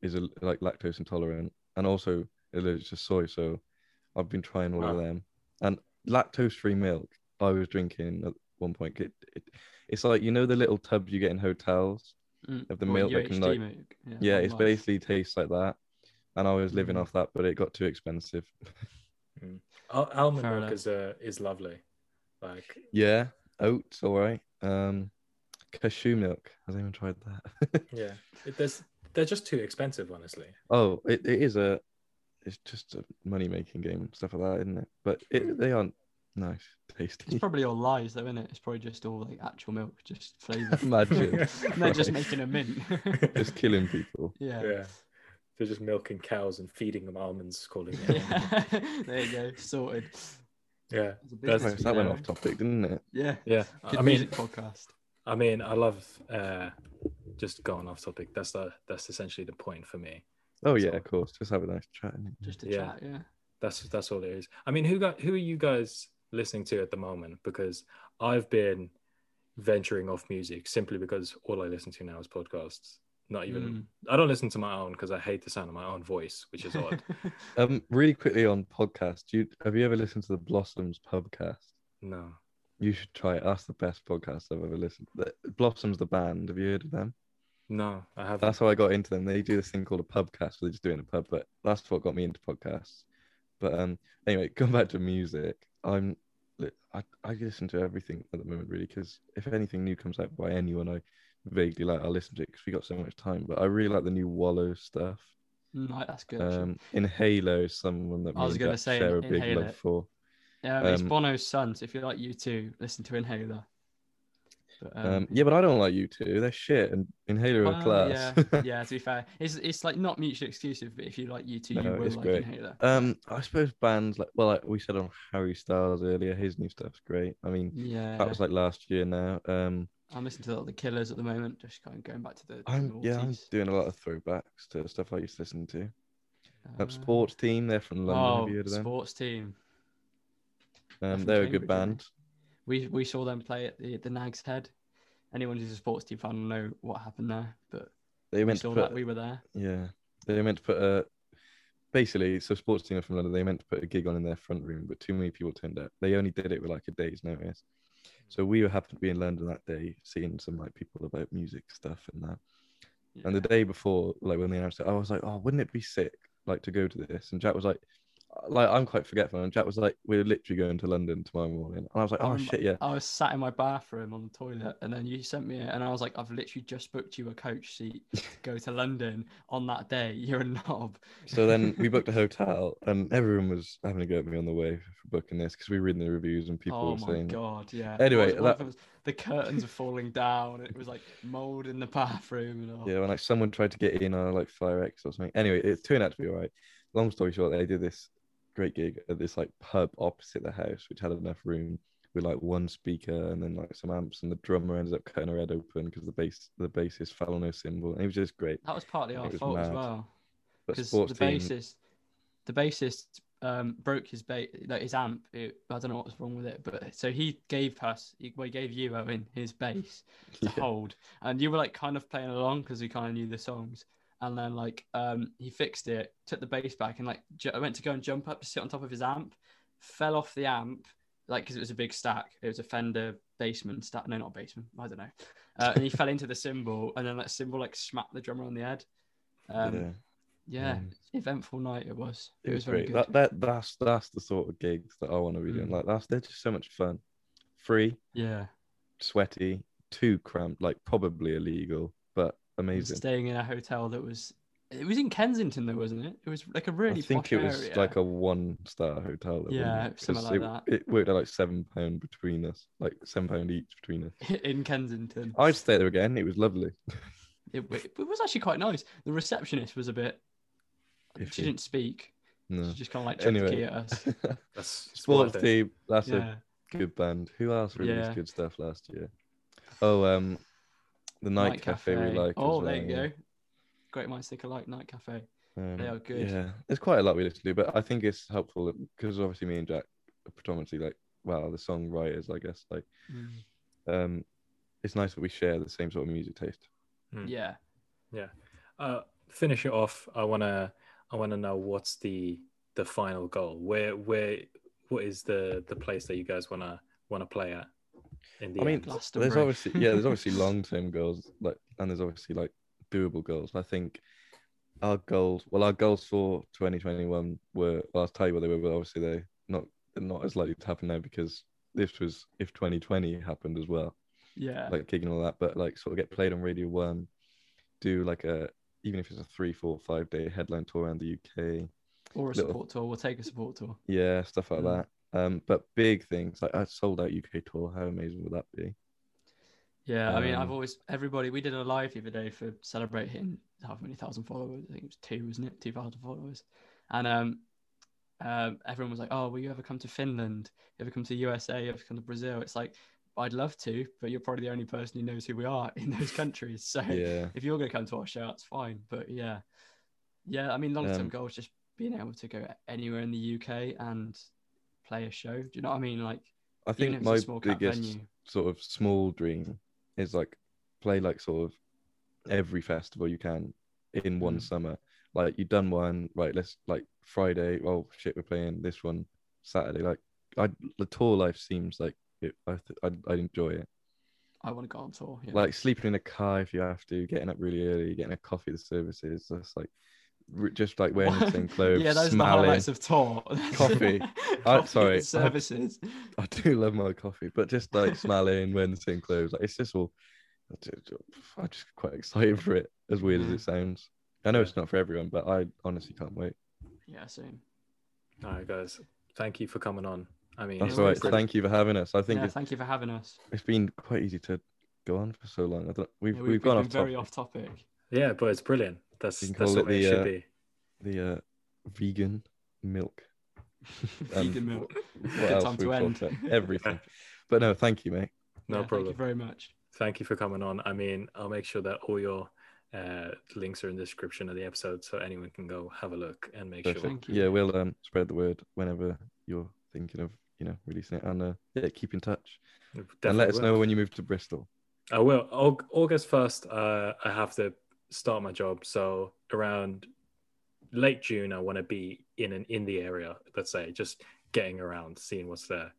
is a, like lactose intolerant and also allergic to soy, so I've been trying all of them. And lactose-free milk, I was drinking at one point. It, it, it's like you know the little tubs you get in hotels Mm. of the What, milk that can like milk? Yeah, yeah, not it's basically tastes like that. And I was living Mm. off that, but it got too expensive. Al- almond Fair milk enough. is uh, is lovely. Like yeah, oats, all right. Um, cashew milk. Has anyone tried that? yeah, it, there's they're just too expensive, honestly. oh, it, it is a. It's just a money-making game, and stuff like that, isn't it? But it, they aren't nice, tasty. It's probably all lies, though, isn't it? It's probably just all like actual milk, just flavour. Imagine. They're just making a mint. just killing people. yeah. Yeah, they're just milking cows and feeding them almonds, calling it. almond. Yeah. there you go. Sorted. yeah, It's That's- business Christ, that went off topic, didn't it? Yeah. yeah. Good I mean, music podcast. I mean, I love uh, just going off topic. That's the that's essentially the point for me. Oh yeah, So- of course. Just have a nice chat. Just a Yeah. chat, yeah. That's that's all it is. I mean, who got who are you guys listening to at the moment? Because I've been venturing off music simply because all I listen to now is podcasts. Not even Mm. I don't listen to my own because I hate the sound of my own voice, which is odd. Um, really quickly on podcast. You have you ever listened to the Blossoms podcast? no. You should try it. That's the best podcast I've ever listened. The, Blossoms, the band. Have you heard of them? No, I haven't. That's how I got into them. They do this thing called a pubcast, where they just do it in a pub. But that's what got me into podcasts. But um, anyway, going back to music, I'm I, I listen to everything at the moment really because if anything new comes out by anyone I vaguely like, I'll listen to it because we got so much time. But I really like the new Wallow stuff. no, that's good. Um, Inhaler is someone that I was gonna say share a big Inhaler. love for. yeah, it's um, Bono's son. So if you like U2, listen to Inhaler. But, Um, yeah, but I don't like U2. They're shit, and Inhaler are well, class. yeah, yeah. To be fair, it's it's like not mutually exclusive. But if you like U2, you will like great. Inhaler. um, I suppose bands like well, like we said on Harry Styles earlier, his new stuff's great. I mean, Yeah, that was like last year now. Um, I'm listening to the Killers at the moment. Just kind of going back to the. I'm yeah, I'm doing a lot of throwbacks to stuff I used to listen to. Uh, Um, sports team, they're from London. Oh, Have you heard of them? sports team. Um, they're a good band. We we saw them play at the the Nags Head. Anyone who's a sports team fan will know what happened there. But They we meant saw to put that we were there. yeah, they meant to put a basically so sports team from London. They meant to put a gig on in their front room, but too many people turned up. They only did it with like a day's notice. So we happened to be in London that day, seeing some like people about music stuff and that. And the day before, like when they announced it, I was like, "Oh, wouldn't it be sick, like to go to this?" And Jack was like, "Like I'm quite forgetful." And Jack was like, "We're literally going to London tomorrow morning." And I was like, "Oh remember- shit, yeah." I was sat in my bathroom on the toilet, and then you sent me it, and I was like, "I've literally just booked you a coach seat to go to London on that day. You're a knob." So then we booked a hotel, and everyone was having a go at me on the way for booking this because we were reading the reviews and people oh were my saying, god, yeah. Anyway, that- was- the curtains were falling down. It was like mold in the bathroom, and all. "Yeah, when like someone tried to get in on like Fire X or something." Anyway, it turned out to be all right. Long story short, they did this great gig at this like pub opposite the house, which had enough room with like one speaker and then like some amps, and the drummer ended up cutting her head open because the bass the bassist fell on her cymbal. And it was just great. That was partly our was fault as well. Because the team, bassist, the bassist um, broke his ba- like his amp. It, I don't know what was wrong with it, but so he gave us, he, well, he gave you Owen his bass to Yeah. hold, and you were like kind of playing along because we kind of knew the songs. And then like um, he fixed it, took the bass back, and like I went to go and jump up to sit on top of his amp, fell off the amp, like because it was a big stack. It was a Fender basement stack. No, not basement. I don't know. Uh, and he fell into the cymbal, and then that cymbal like smacked the drummer on the head. Um, yeah. yeah, Um, eventful night it was. It, It, was, was, very good. That, that that's that's the sort of gigs that I want to be doing. Mm. Like that's they're just so much fun, free, Yeah, sweaty, too cramped, like probably illegal, amazing. staying in a hotel that was It was in Kensington though, wasn't it? It was like a really I think posh it was area. like a one star hotel. it Yeah, wasn't, something 'cause like it, that. It worked out like seven pound between us, like seven pound each between us. in Kensington. I'd stay there again. It was lovely. It, it was actually quite nice. The receptionist was a bit. She didn't speak. No. She just kind of like chucked the key Anyway, at us. That's sports team. That's yeah. a good band. Who else released Yeah. good stuff last year? Oh, um, the Night, Cafe, we like. Oh, as there you yeah. go. Great minds think alike. Night Cafe. Um, They are good. Yeah, there's quite a lot we listen to, do, but I think it's helpful because obviously me and Jack are predominantly like, well, the songwriters, I guess. Like, Mm. um, it's nice that we share the same sort of music taste. Yeah, Yeah. uh, finish it off. I wanna I wanna know what's the the final goal. Where where what is the the place that you guys wanna wanna play at? In the I mean, there's obviously yeah, there's obviously long term goals, like, and there's obviously like doable goals. I think our goals, well, our goals for 2021 were. Well, I'll tell you what they were, but obviously they not they're not as likely to happen now because this was if 2020 happened as well. Yeah. like gigging and all that, but like sort of get played on Radio One, do like a even if it's a three, four, five day headline tour around the UK, or a little- support tour. We'll take a support tour. yeah, stuff like Mm. that. Um, but big things like a sold out UK tour, how amazing would that be? Yeah, I mean, I've Um, always everybody. We did a live the other day for celebrating how many thousand followers. I think it was two, wasn't it? Two thousand followers, and um, um, everyone was like, "Oh, will you ever come to Finland? You ever come to USA? You ever come to Brazil?" It's like, I'd love to, but you're probably the only person who knows who we are in those countries. So Yeah, if you're gonna come to our show, that's fine. But yeah, yeah, I mean, long term Um, goal is just being able to go anywhere in the UK and play a show. Do you know what I mean? Like, I think my a small cap biggest venue. sort of small dream is like play like sort of every festival you can in one Mm. summer. Like you've done one, right? Let's like Friday. Oh shit, we're playing this one Saturday. Like I, the tour life seems like it, I th- I'd, I'd enjoy it. I want to go on tour. Yeah. Like sleeping in a car if you have to, getting up really early, getting a coffee at the services. That's like just like wearing the same clothes, yeah, those are the smiling. highlights of tour. Coffee. Coffee I- at sorry, services. I do love my coffee, but just like smiling, wearing the same clothes, like it's just all. I ju- I'm just quite excited for it, as weird as it sounds. I know it's not for everyone, but I honestly can't wait. Yeah, same. All right, guys. Thank you for coming on. I mean, That's it's all right. brilliant. Thank you for having us. I think Yeah, thank you for having us. it's been quite easy to go on for so long. I don't, we've, Yeah, we've, gone been off very topic. off topic. Yeah, but it's brilliant. That's You can that's call the it way it should uh, be. The uh, vegan milk. Vegan Um, milk. What Good time to end. Everything. But no, thank you, mate. No Yeah, problem. Thank you very much. Thank you for coming on. I mean, I'll make sure that all your uh, links are in the description of the episode so anyone can go have a look and make Perfect. sure. Thank you. Yeah, we'll um, spread the word whenever you're thinking of you know releasing it, and uh, yeah, keep in touch and let us will. know when you move to Bristol. I will. August 1st, uh, I have to start my job. So around late June, I want to be in an in the area, let's say, just getting around, seeing what's there.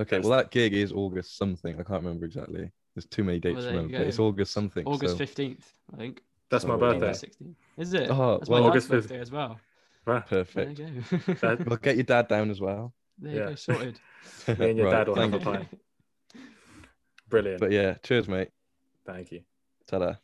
Okay, That's- well that gig is August something. I can't remember exactly. There's too many dates Well, to remember. But it's. August something. August so- fifteenth, I think. That's my Oh, birthday. yeah. 16th. Is it? Oh, That's well, my August dad's 5th. as well. Right. Perfect. There you go. That- Well, get your dad down as well. there you Yeah. go. Sorted. Me and your Right, dad will have thank a pint. Brilliant. But yeah, cheers, mate. Thank you. Ta-da.